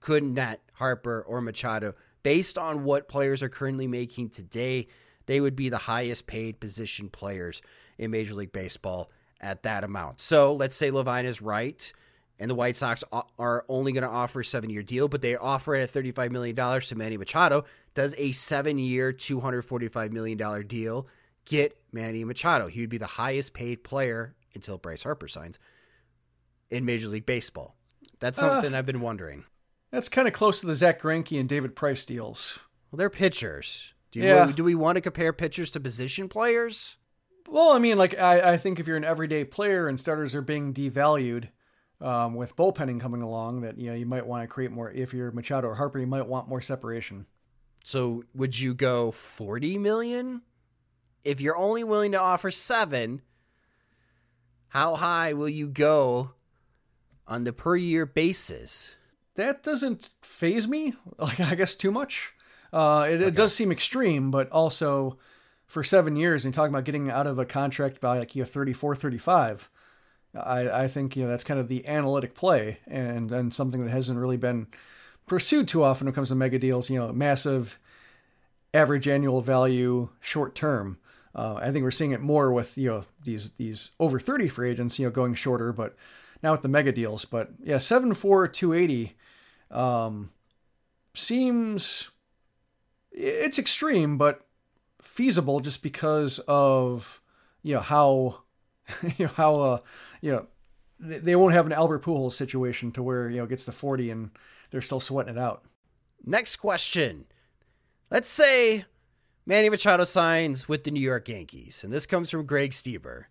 could net Harper or Machado based on what players are currently making today they would be the highest paid position players in Major League Baseball at that amount. So let's say Levine is right and the White Sox are only going to offer a seven year deal, but they offer it at $35 million to Manny Machado, does a seven year, $245 million deal get Manny Machado? He would be the highest paid player until Bryce Harper signs in Major League Baseball. That's uh, something uh, I've been wondering. That's kind of close to the Zack Greinke and David Price deals. Well, they're pitchers. Do, you, yeah. do we want to compare pitchers to position players? Well, I mean, like I, I think if you're an everyday player and starters are being devalued, um, with bullpenning coming along, that you know you might want to create more. If you're Machado or Harper, you might want more separation. So would you go forty million? If you're only willing to offer seven, how high will you go on the per year basis? That doesn't faze me. Like I guess too much. Uh, it, okay. it does seem extreme, but also for seven years and talking about getting out of a contract by like you know 34, 35. I, I think you know that's kind of the analytic play and and something that hasn't really been pursued too often when it comes to mega deals. You know, massive average annual value short term. Uh, I think we're seeing it more with you know these these over thirty free agents you know going shorter, but now with the mega deals. But yeah, seven four two eighty um, seems it's extreme, but feasible just because of you know how you know how uh you know they won't have an Albert Pujols situation to where you know gets to 40 and they're still sweating it out. Next question. Let's say Manny Machado signs with the New York Yankees, and this comes from Greg Stieber.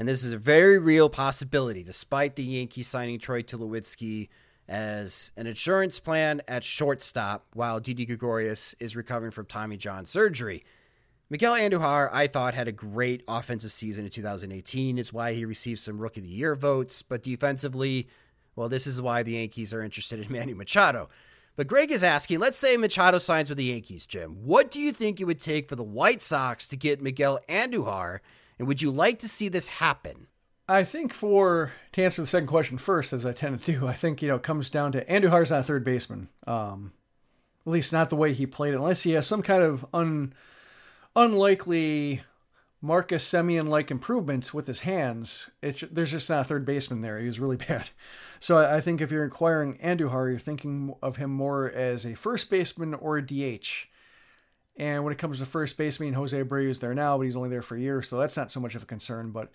And this is a very real possibility, despite the Yankees signing Troy Tulowitzki as an insurance plan at shortstop while Didi Gregorius is recovering from Tommy John surgery. Miguel Andujar, I thought, had a great offensive season in 2018. It's why he received some Rookie of the Year votes. But defensively, well, this is why the Yankees are interested in Manny Machado. But Greg is asking, let's say Machado signs with the Yankees, Jim. What do you think it would take for the White Sox to get Miguel Andujar? And would you like to see this happen? I think for to answer the second question first, as I tend to do, I think you know it comes down to Andujar's not a third baseman. Um, at least not the way he played it, unless he has some kind of un unlikely Marcus Semien like improvements with his hands. It, there's just not a third baseman there. He was really bad. So I, I think if you're inquiring Andujar, you're thinking of him more as a first baseman or a DH. And when it comes to first baseman, Jose Abreu is there now, but he's only there for a year, so that's not so much of a concern. But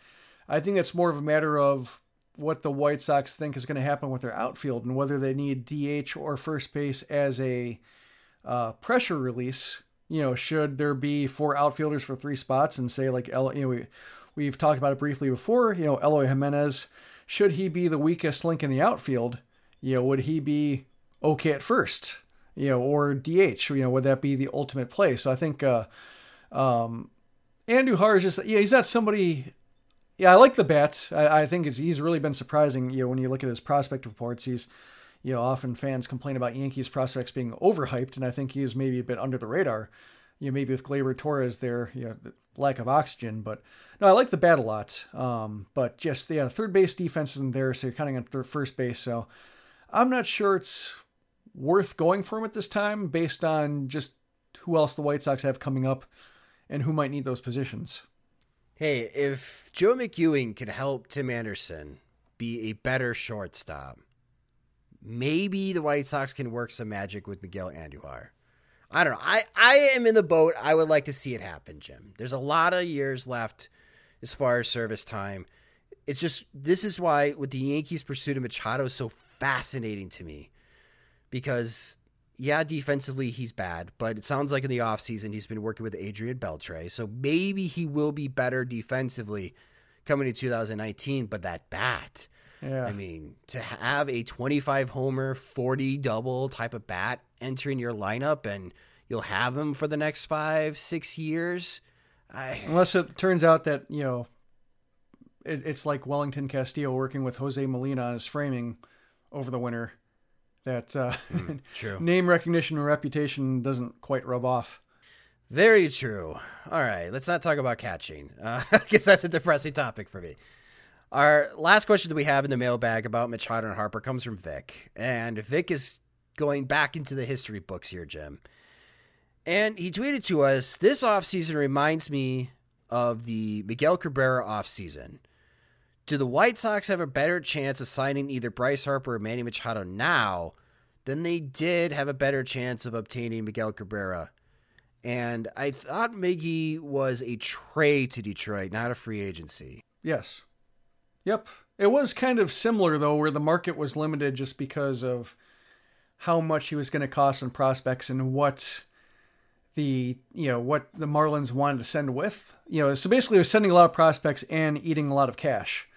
I think it's more of a matter of what the White Sox think is going to happen with their outfield and whether they need DH or first base as a uh, pressure release you know, should there be four outfielders for three spots and say like, you know, we, we've talked about it briefly before, you know, Eloy Jimenez, should he be the weakest link in the outfield, you know, would he be okay at first, you know, or DH, you know, would that be the ultimate play? So I think, uh, um, Andujar is just, yeah, he's not somebody, yeah, I like the bats. I, I think he's really been surprising, you know, when you look at his prospect reports, he's, you know, often fans complain about Yankees prospects being overhyped, and I think he is maybe a bit under the radar. You know, maybe with Gleyber Torres there, you know, the lack of oxygen. But no, I like the bat a lot. Um, but just yeah, third base defense isn't there, so you're kind of on first base. So I'm not sure it's worth going for him at this time, based on just who else the White Sox have coming up and who might need those positions. Hey, if Joe McEwing can help Tim Anderson be a better shortstop, maybe the White Sox can work some magic with Miguel Andujar. I don't know. I, I am in the boat. I would like to see it happen, Jim. There's a lot of years left as far as service time. It's just this is why with the Yankees' pursuit of Machado is so fascinating to me. Because yeah, defensively he's bad, but it sounds like in the offseason he's been working with Adrian Beltre. So maybe he will be better defensively coming to 2019, but that bat yeah. I mean, to have a 25 homer, 40 double type of bat entering your lineup and you'll have him for the next five, six years. I... Unless it turns out that, you know, it, it's like Wellington Castillo working with Jose Molina on his framing over the winter. That uh, mm, true. name recognition and reputation doesn't quite rub off. Very true. All right, let's not talk about catching. Uh, I guess that's a depressing topic for me. Our last question that we have in the mailbag about Machado and Harper comes from Vic. And Vic is going back into the history books here, Jim. And he tweeted to us this offseason reminds me of the Miguel Cabrera offseason. Do the White Sox have a better chance of signing either Bryce Harper or Manny Machado now than they did have a better chance of obtaining Miguel Cabrera? And I thought Miggy was a trade to Detroit, not a free agency. Yes. Yep. It was kind of similar though, where the market was limited just because of how much he was going to cost in prospects and what the you know what the Marlins wanted to send with. You know, so basically, it was sending a lot of prospects and eating a lot of cash.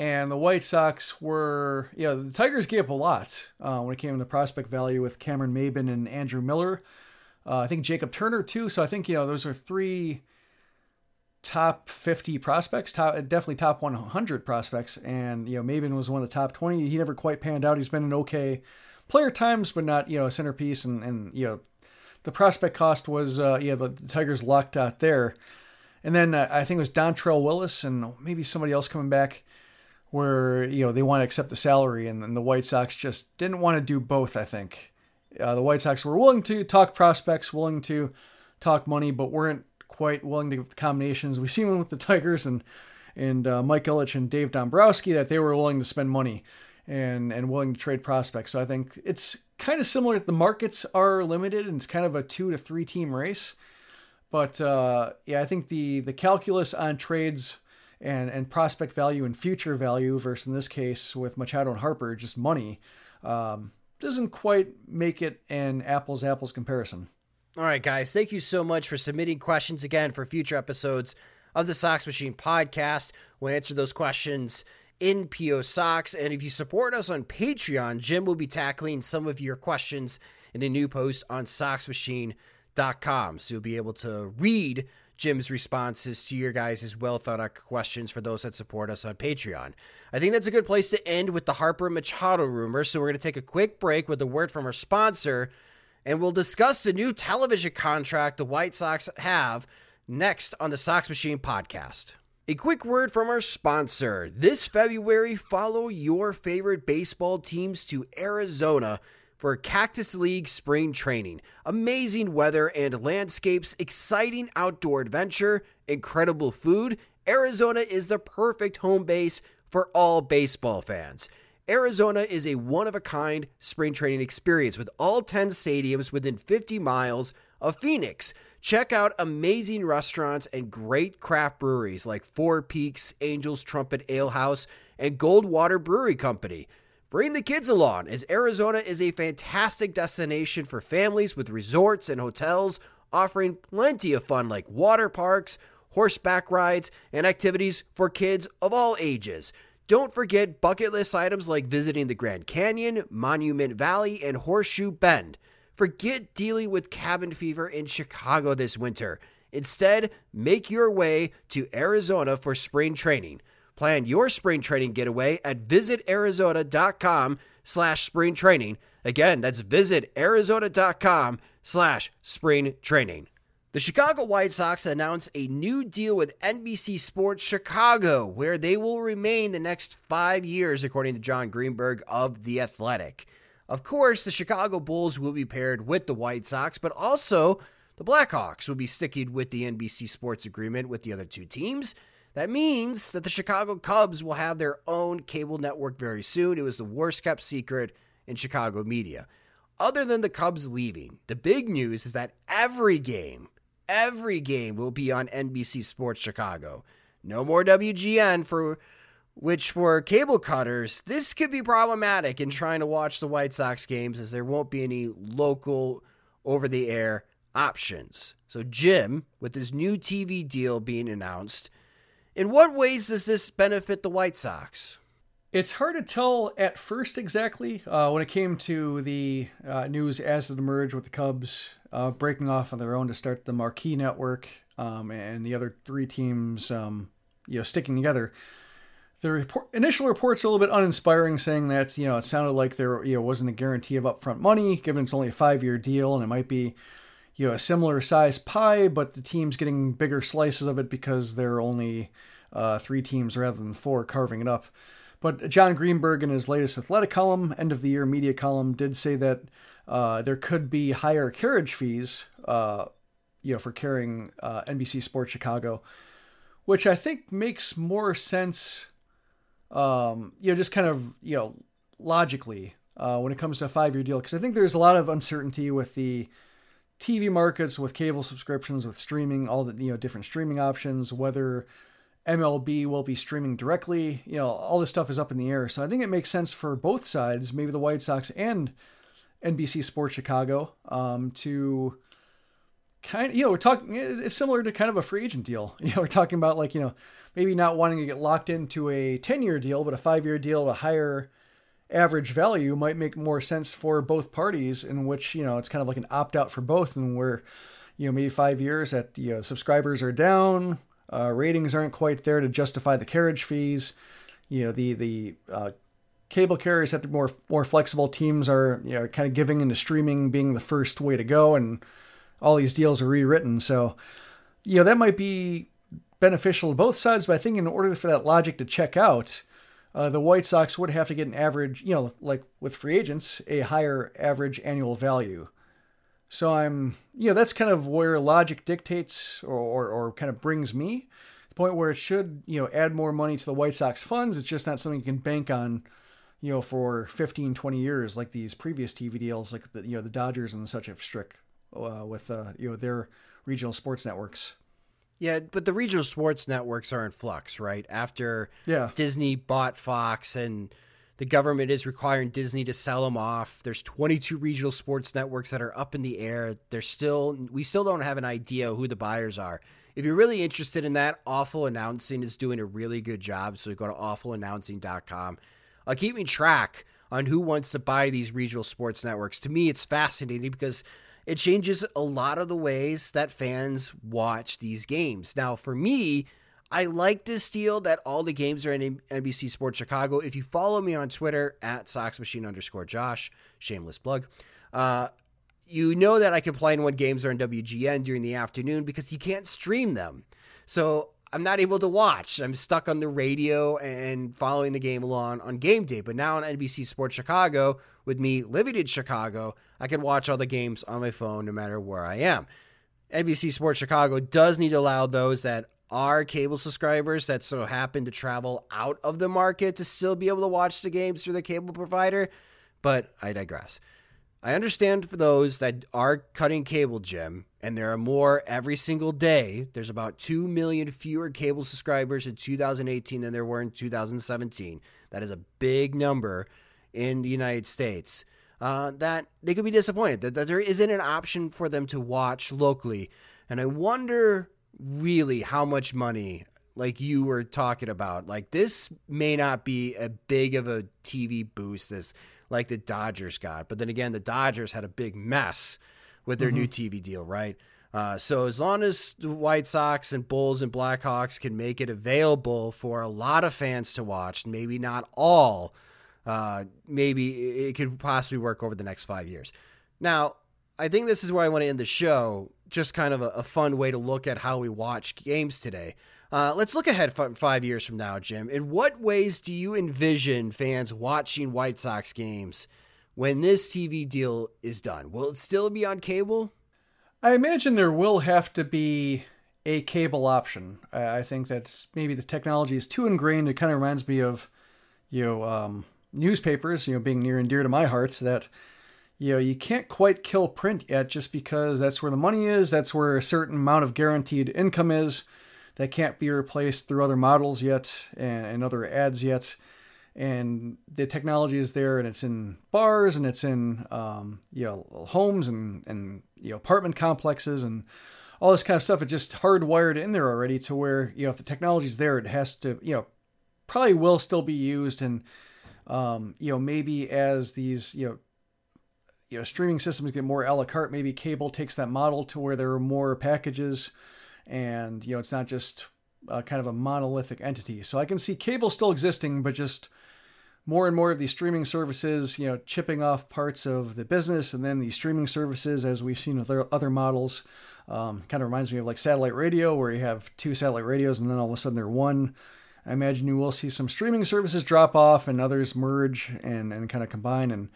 And the White Sox were, know, the Tigers gave up a lot uh, when it came to prospect value with Cameron Maybin and Andrew Miller. Uh, I think Jacob Turner too. So I think you know those are three top 50 prospects, top definitely top 100 prospects, and you know Maybin was one of the top 20. He never quite panned out. He's been an okay player times, but not you know a centerpiece. And and you know the prospect cost was uh, yeah the, the Tigers locked out there, and then uh, I think it was Dontrelle Willis and maybe somebody else coming back. Where you know they want to accept the salary, and, and the White Sox just didn't want to do both. I think uh, the White Sox were willing to talk prospects, willing to talk money, but weren't quite willing to give the combinations. We've seen with the Tigers and and uh, Mike Ilitch and Dave Dombrowski that they were willing to spend money and and willing to trade prospects. So I think it's kind of similar. The markets are limited and it's kind of a two to three team race. But uh, yeah, I think the the calculus on trades and and prospect value and future value versus in this case with Machado and Harper just money um, doesn't quite make it an apples apples comparison. All right, guys, thank you so much for submitting questions again for future episodes of the Sox Machine podcast. We'll answer those questions in PO Sox. And if you support us on Patreon, Jim will be tackling some of your questions in a new post on SoxMachine.com. So you'll be able to read Jim's responses to your guys' well thought out questions for those that support us on Patreon. I think that's a good place to end with the Harper Machado rumor. So we're going to take a quick break with a word from our sponsor and we'll discuss the new television contract the White Sox have next on the Sox Machine podcast. A quick word from our sponsor. This February, follow your favorite baseball teams to Arizona for Cactus League spring training. Amazing weather and landscapes, exciting outdoor adventure, incredible food. Arizona is the perfect home base for all baseball fans. Arizona is a one of a kind spring training experience with all 10 stadiums within 50 miles of Phoenix. Check out amazing restaurants and great craft breweries like Four Peaks, Angels Trumpet Ale House, and Goldwater Brewery Company. Bring the kids along, as Arizona is a fantastic destination for families with resorts and hotels offering plenty of fun like water parks, horseback rides, and activities for kids of all ages. Don't forget bucket list items like visiting the Grand Canyon, Monument Valley, and Horseshoe Bend. Forget dealing with cabin fever in Chicago this winter. Instead, make your way to Arizona for spring training. Plan your spring training getaway at visitarizona.com slash spring training. Again, that's visitarizona.com slash spring training. The Chicago White Sox announced a new deal with NBC Sports Chicago, where they will remain the next five years, according to Jon Greenberg of The Athletic. Of course, the Chicago Bulls will be paired with the White Sox, but also the Blackhawks will be sticking with the NBC Sports agreement with the other two teams. That means that the Chicago Cubs will have their own cable network very soon. It was the worst kept secret in Chicago media. Other than the Cubs leaving, the big news is that every game Every game will be on NBC Sports Chicago. No more WGN for which for cable cutters, this could be problematic in trying to watch the White Sox games as there won't be any local over the air options. So Jim, with his new TV deal being announced, in what ways does this benefit the White Sox? It's hard to tell at first exactly uh, when it came to the uh, news as it emerged with the Cubs uh, breaking off on their own to start the Marquee Network um, and the other three teams, um, you know, sticking together. The report, initial reports are a little bit uninspiring, saying that you know it sounded like there you know wasn't a guarantee of upfront money, given it's only a five-year deal, and it might be you know a similar size pie, but the team's getting bigger slices of it because there are only uh, three teams rather than four carving it up. But Jon Greenberg, in his latest athletic column, end of the year media column, did say that uh, there could be higher carriage fees, uh, you know, for carrying uh, NBC Sports Chicago, which I think makes more sense um, you know, just kind of you know logically uh, when it comes to a five year deal, because I think there's a lot of uncertainty with the TV markets, with cable subscriptions, with streaming, all the you know different streaming options, whether MLB will be streaming directly. You know, all this stuff is up in the air. So I think it makes sense for both sides, maybe the White Sox and NBC Sports Chicago, um, to kind of, you know, we're talking, it's similar to kind of a free agent deal. You know, we're talking about like, you know, maybe not wanting to get locked into a 10 year deal, but a five year deal a higher average value might make more sense for both parties, in which, you know, it's kind of like an opt out for both, and we're you know, maybe five years that, you know, subscribers are down, uh, ratings aren't quite there to justify the carriage fees. You know, the, the, uh, cable carriers have to be more more flexible. Teams are you know kind of giving into streaming being the first way to go, and all these deals are rewritten. So you know that might be beneficial to both sides. But I think in order for that logic to check out, uh, the White Sox would have to get an average, you know, like with free agents, a higher average annual value. So I'm, you know, that's kind of where logic dictates or, or, or kind of brings me to the point where it should, you know, add more money to the White Sox funds. It's just not something you can bank on you know, for 15, 20 years, like these previous TV deals, like the, you know, the Dodgers and such have strict uh, with, uh, you know, their regional sports networks. Yeah, but the regional sports networks are in flux, right? After yeah. Disney bought Fox and the government is requiring Disney to sell them off. There's 22 regional sports networks that are up in the air. They're still we still don't have an idea who the buyers are. If you're really interested in that, Awful Announcing is doing a really good job. So go to awfulannouncing.com uh, keeping track on who wants to buy these regional sports networks. To me, it's fascinating because it changes a lot of the ways that fans watch these games. Now, for me, I like this deal that all the games are in NBC Sports Chicago. If you follow me on Twitter at SoxMachine underscore Josh, shameless plug, uh, you know that I complain when games are in WGN during the afternoon because you can't stream them. So I'm not able to watch. I'm stuck on the radio and following the game along on game day. But now on NBC Sports Chicago, with me living in Chicago, I can watch all the games on my phone no matter where I am. NBC Sports Chicago does need to allow those that are cable subscribers that so happen to travel out of the market to still be able to watch the games through the cable provider. But I digress. I understand for those that are cutting cable, Jim, and there are more every single day. There's about 2 million fewer cable subscribers in 2018 than there were in 2017. That is a big number in the United States. Uh, that they could be disappointed that, that there isn't an option for them to watch locally. And I wonder really how much money, like you were talking about, like this may not be a big of a TV boost as like the Dodgers got. But then again, the Dodgers had a big mess with their mm-hmm. new TV deal, right? Uh, so as long as the White Sox and Bulls and Blackhawks can make it available for a lot of fans to watch, maybe not all, uh, maybe it could possibly work over the next five years. Now, I think this is where I want to end the show. Just kind of a, a fun way to look at how we watch games today. Uh, let's look ahead f- five years from now, Jim. In what ways do you envision fans watching White Sox games when this TV deal is done? Will it still be on cable? I imagine there will have to be a cable option. I think that maybe the technology is too ingrained. It kind of reminds me of, you know, um, newspapers, you know, being near and dear to my heart. That, you know, you can't quite kill print yet just because that's where the money is. That's where a certain amount of guaranteed income is that can't be replaced through other models yet and, and other ads yet. And the technology is there, and it's in bars, and it's in um, you know homes and and you know apartment complexes and all this kind of stuff. It's just hardwired in there already to where you know if the technology's there, it has to you know probably will still be used and um, you know maybe as these you know you know streaming systems get more a la carte, maybe cable takes that model to where there are more packages and you know it's not just a, kind of a monolithic entity. So I can see cable still existing, but just more and more of these streaming services, you know, chipping off parts of the business, and then these streaming services, as we've seen with other models, um, kind of reminds me of like satellite radio, where you have two satellite radios, and then all of a sudden they're one. I imagine you will see some streaming services drop off and others merge and, and kind of combine, and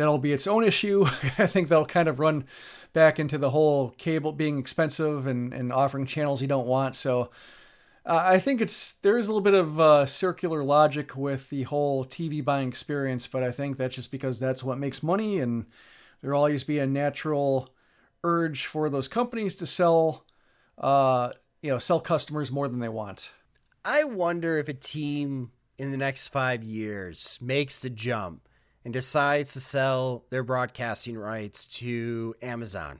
that'll be its own issue. I think they'll kind of run back into the whole cable being expensive and, and offering channels you don't want. So Uh, I think it's there is a little bit of uh, circular logic with the whole TV buying experience, but I think that's just because that's what makes money, and there will always be a natural urge for those companies to sell, uh, you know, sell customers more than they want. I wonder if a team in the next five years makes the jump and decides to sell their broadcasting rights to Amazon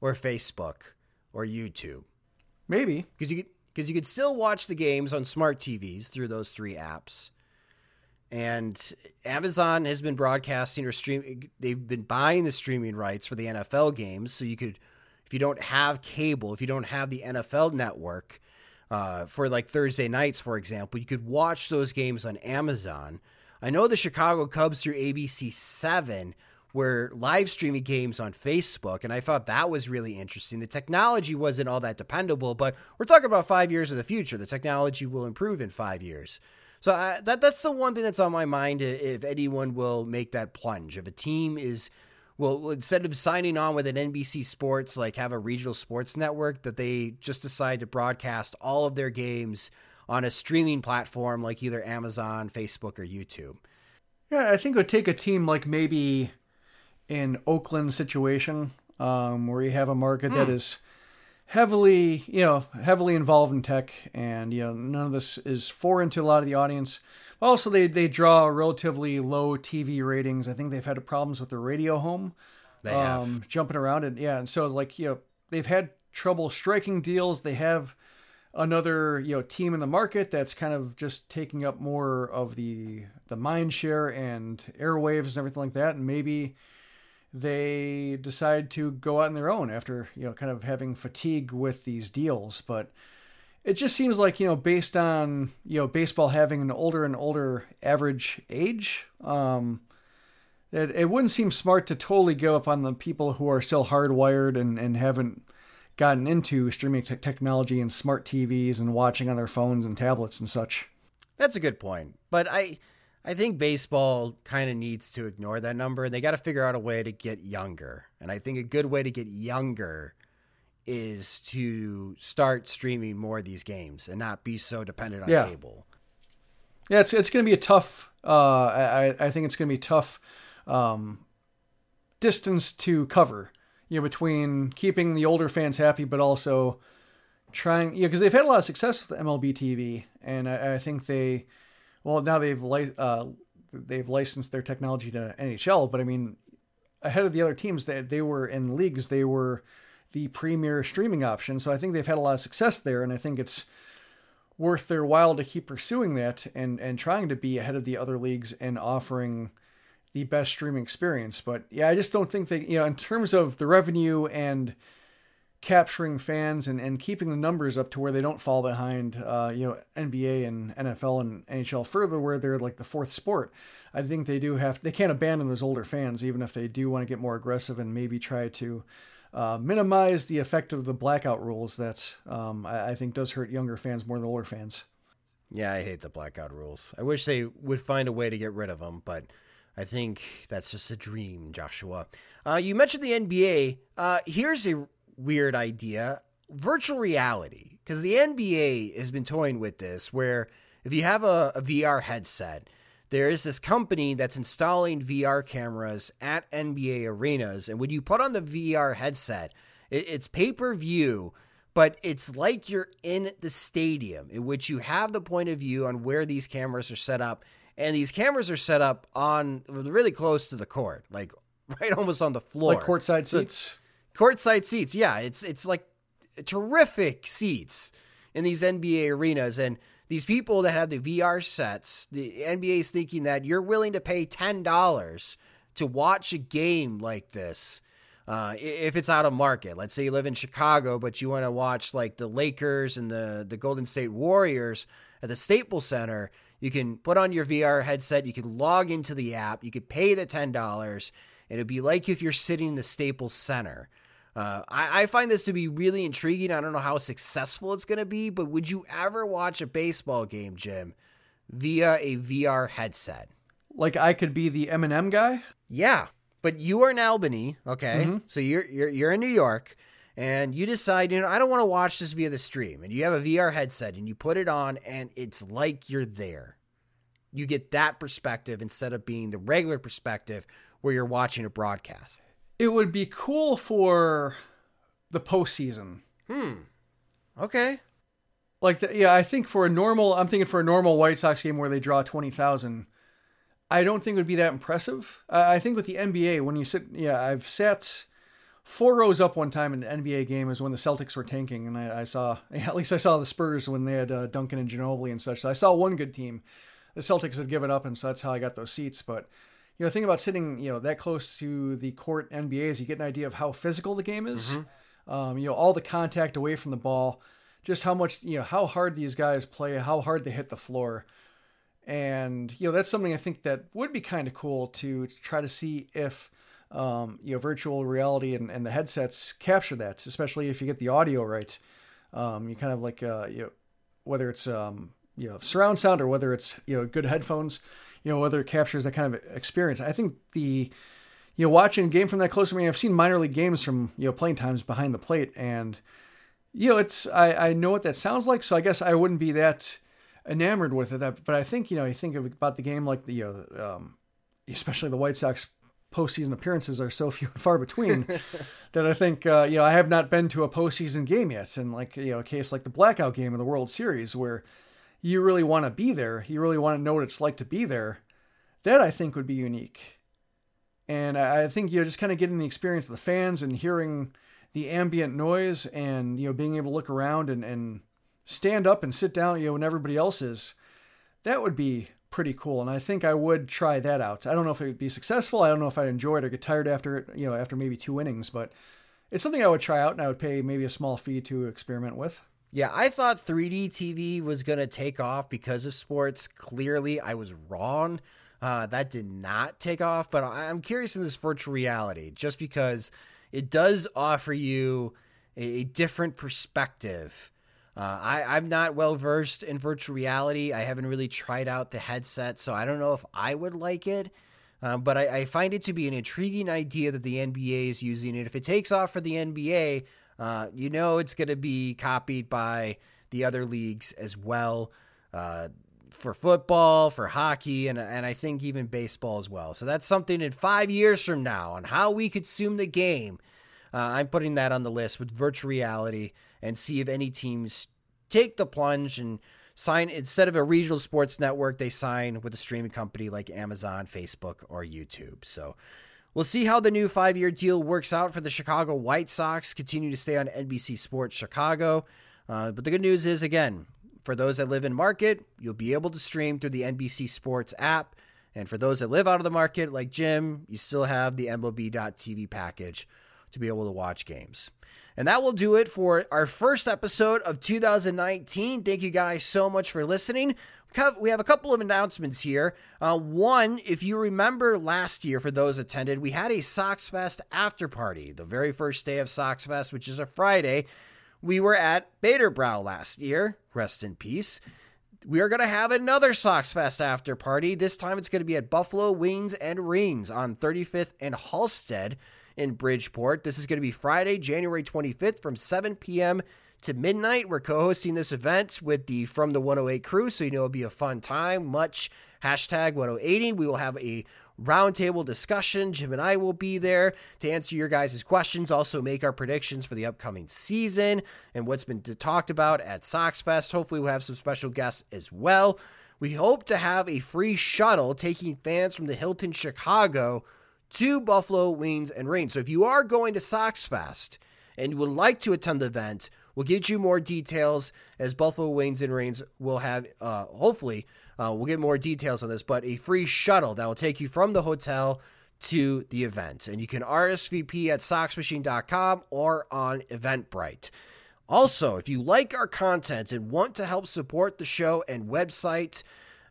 or Facebook or YouTube. Maybe because you because you could still watch the games on smart TVs through those three apps. And Amazon has been broadcasting or stream. They've been buying the streaming rights for the NFL games, so you could, if you don't have cable, if you don't have the NFL network, uh, for like Thursday nights, for example, you could watch those games on Amazon. I know the Chicago Cubs through ABC Seven were live streaming games on Facebook, and I thought that was really interesting. The technology wasn't all that dependable, but we're talking about five years of the future. The technology will improve in five years. So uh, that that's the one thing that's on my mind. If anyone will make that plunge, if a team is well, instead of signing on with an NBC Sports, like have a regional sports network, that they just decide to broadcast all of their games on a streaming platform like either Amazon, Facebook, or YouTube. Yeah, I think it would take a team like maybe in Oakland situation, um, where you have a market that hmm. is heavily, you know, heavily involved in tech, and you know, none of this is foreign to a lot of the audience. Also, they they draw relatively low TV ratings. I think they've had problems with the radio home, they um, jumping around, and yeah, and so like you know, they've had trouble striking deals. They have another you know team in the market that's kind of just taking up more of the the mind share and airwaves and everything like that, and maybe they decide to go out on their own after you know kind of having fatigue with these deals. But it just seems like you know based on you know baseball having an older and older average age um it, it wouldn't seem smart to totally give up on the people who are still hardwired and and haven't gotten into streaming te- technology and smart TVs and watching on their phones and tablets and such that's a good point but i I think baseball kind of needs to ignore that number and they got to figure out a way to get younger. And I think a good way to get younger is to start streaming more of these games and not be so dependent on yeah. cable. Yeah, it's it's going to be a tough. Uh, I I think it's going to be tough um, distance to cover. You know, between keeping the older fans happy, but also trying. Yeah, because they've had a lot of success with MLB TV, and I, I think they well, now they've li- uh, they've licensed their technology to NHL, but I mean, ahead of the other teams, they they were in leagues, they were the premier streaming option. So I think they've had a lot of success there, and I think it's worth their while to keep pursuing that and and trying to be ahead of the other leagues and offering the best streaming experience. But yeah, I just don't think they, you know, in terms of the revenue and capturing fans and, and keeping the numbers up to where they don't fall behind, uh, you know, NBA and NFL and NHL further, where they're like the fourth sport. I think they do have they can't abandon those older fans, even if they do want to get more aggressive and maybe try to uh, minimize the effect of the blackout rules that um, I, I think does hurt younger fans more than older fans. Yeah, I hate the blackout rules. I wish they would find a way to get rid of them, but I think that's just a dream, Joshua. Uh, you mentioned the NBA. Uh, here's a weird idea virtual reality because the NBA has been toying with this where if you have a, a, VR headset, there is this company that's installing VR cameras at NBA arenas. And when you put on the VR headset, it, it's pay per view, but it's like you're in the stadium in which you have the point of view on where these cameras are set up. And these cameras are set up on really close to the court, like right almost on the floor. Like courtside seats. So, Courtside seats, yeah, it's it's like terrific seats in these NBA arenas, and these people that have the VR sets, the NBA is thinking that you're willing to pay ten dollars to watch a game like this. Uh, if it's out of market, let's say you live in Chicago, but you want to watch like the Lakers and the the Golden State Warriors at the Staples Center, you can put on your VR headset, you can log into the app, you could pay the ten dollars, it'd be like if you're sitting in the Staples Center. Uh, I, I, find this to be really intriguing. I don't know how successful it's going to be, but would you ever watch a baseball game, Jim, via a VR headset? Like I could be the Eminem guy? Yeah, but you are in Albany, okay? Mm-hmm. So you're you're you're in New York, and you decide, you know, I don't want to watch this via the stream, and you have a VR headset and you put it on, and it's like you're there. You get that perspective instead of being the regular perspective where you're watching a broadcast. It would be cool for the postseason. Hmm. Okay. Like, the, yeah, I think for a normal, I'm thinking for a normal White Sox game where they draw 20,000, I don't think it would be that impressive. Uh, I think with the NBA, when you sit, yeah, I've sat four rows up one time in an NBA game is when the Celtics were tanking, and I, I saw, at least I saw the Spurs when they had uh, Duncan and Ginobili and such. So I saw one good team. The Celtics had given up, and so that's how I got those seats. But you know, think about sitting, you know, that close to the court NBA is you get an idea of how physical the game is. Um, you know, all the contact away from the ball, just how much, you know, how hard these guys play, how hard they hit the floor. And, you know, that's something I think that would be kind of cool to, to try to see if, um, you know, virtual reality and, and the headsets capture that, especially if you get the audio right. Um, you kind of like, uh, you know, whether it's, um, you know, surround sound or whether it's, you know, good headphones, you know, whether it captures that kind of experience. I think the, you know, watching a game from that close. I mean, I've seen minor league games from, you know, playing times behind the plate and, you know, it's, I, I know what that sounds like. So I guess I wouldn't be that enamored with it. But I think, you know, you think about the game like the, you know, um, especially the White Sox postseason appearances are so few and far between that I think, uh, you know, I have not been to a postseason game yet. And like, you know, a case like the blackout game of the World Series where you really want to be there, you really want to know what it's like to be there. That I think would be unique. And I I think, you know, just kind of getting the experience of the fans and hearing the ambient noise and, you know, being able to look around and, and stand up and sit down, you know, when everybody else is, that would be pretty cool. And I think I would try that out. I don't know if it would be successful. I don't know if I'd enjoy it or get tired after it, you know, after maybe two innings, but it's something I would try out and I would pay maybe a small fee to experiment with. Yeah, I thought 3D TV was going to take off because of sports. Clearly, I was wrong. Uh, that did not take off, but I'm curious in this virtual reality just because it does offer you a different perspective. Uh, I, I'm not well versed in virtual reality. I haven't really tried out the headset, so I don't know if I would like it. Uh, but I, I find it to be an intriguing idea that the NBA is using it. If it takes off for the NBA, uh, you know it's going to be copied by the other leagues as well. Uh, for football, for hockey, and and I think even baseball as well. So that's something in five years from now on how we consume the game. Uh, I'm putting that on the list with virtual reality and see if any teams take the plunge and sign instead of a regional sports network, they sign with a streaming company like Amazon, Facebook, or YouTube. So we'll see how the new five year deal works out for the Chicago White Sox. Continue to stay on NBC Sports Chicago. Uh, but the good news is, again, for those that live in market, you'll be able to stream through the NBC Sports app. And for those that live out of the market, like Jim, you still have the MLB.TV package to be able to watch games. And that will do it for our first episode of 2019. Thank you guys so much for listening. We have a couple of announcements here. Uh, one, if you remember last year, for those attended, we had a Sox Fest after party, the very first day of Sox Fest, which is a Friday. We were at Baderbrau last year. Rest in peace. We are going to have another Sox Fest after party. This time it's going to be at Buffalo Wings and Rings on 35th and Halsted in Bridgeport. This is going to be Friday, January 25th from 7 p.m. to midnight. We're co hosting this event with the From the 108 crew, so you know it'll be a fun time. Much hashtag 108. We will have a roundtable discussion. Jim and I will be there to answer your guys' questions, also make our predictions for the upcoming season and what's been talked about at Sox Fest. Hopefully, we'll have some special guests as well. We hope to have a free shuttle taking fans from the Hilton Chicago to Buffalo Wings and Rings. So if you are going to Sox Fest and you would like to attend the event, we'll get you more details as Buffalo Wings and Rings will have, uh, hopefully, uh, we'll get more details on this, but a free shuttle that will take you from the hotel to the event. And you can RSVP at soxmachine.com or on Eventbrite. Also, if you like our content and want to help support the show and website,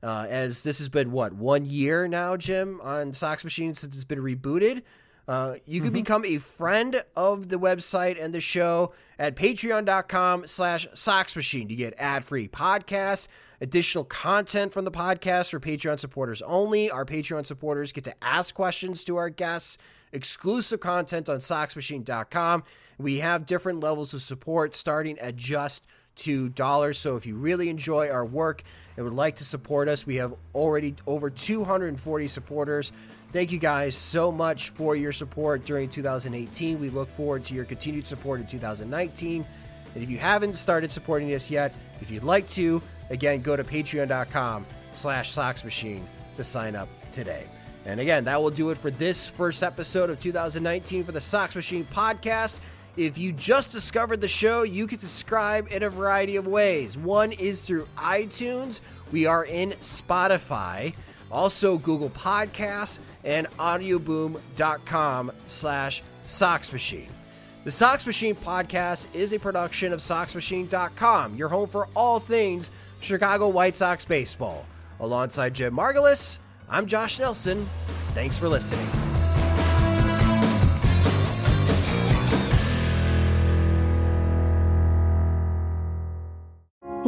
uh, as this has been what one year now, Jim, on Sox Machine since it's been rebooted. Uh, you can become a friend of the website and the show at patreon.com slash Sox Machine. You get ad-free podcasts, additional content from the podcast for Patreon supporters only. Our Patreon supporters get to ask questions to our guests exclusive content on SoxMachine.com. We have different levels of support starting at just $2. So if you really enjoy our work and would like to support us, we have already over 240 supporters. Thank you guys so much for your support during 2018. We look forward to your continued support in 2019. And if you haven't started supporting us yet, if you'd like to, again, go to patreon.com slash soxmachine to sign up today. And again, that will do it for this first episode of 2019 for the Sox Machine podcast. If you just discovered the show, you can subscribe in a variety of ways. One is through iTunes. We are in Spotify, also Google Podcasts, and audioboom.com slash Sox Machine. The Sox Machine podcast is a production of SoxMachine.com, your home for all things Chicago White Sox baseball. Alongside Jim Margalus, I'm Josh Nelson. Thanks for listening.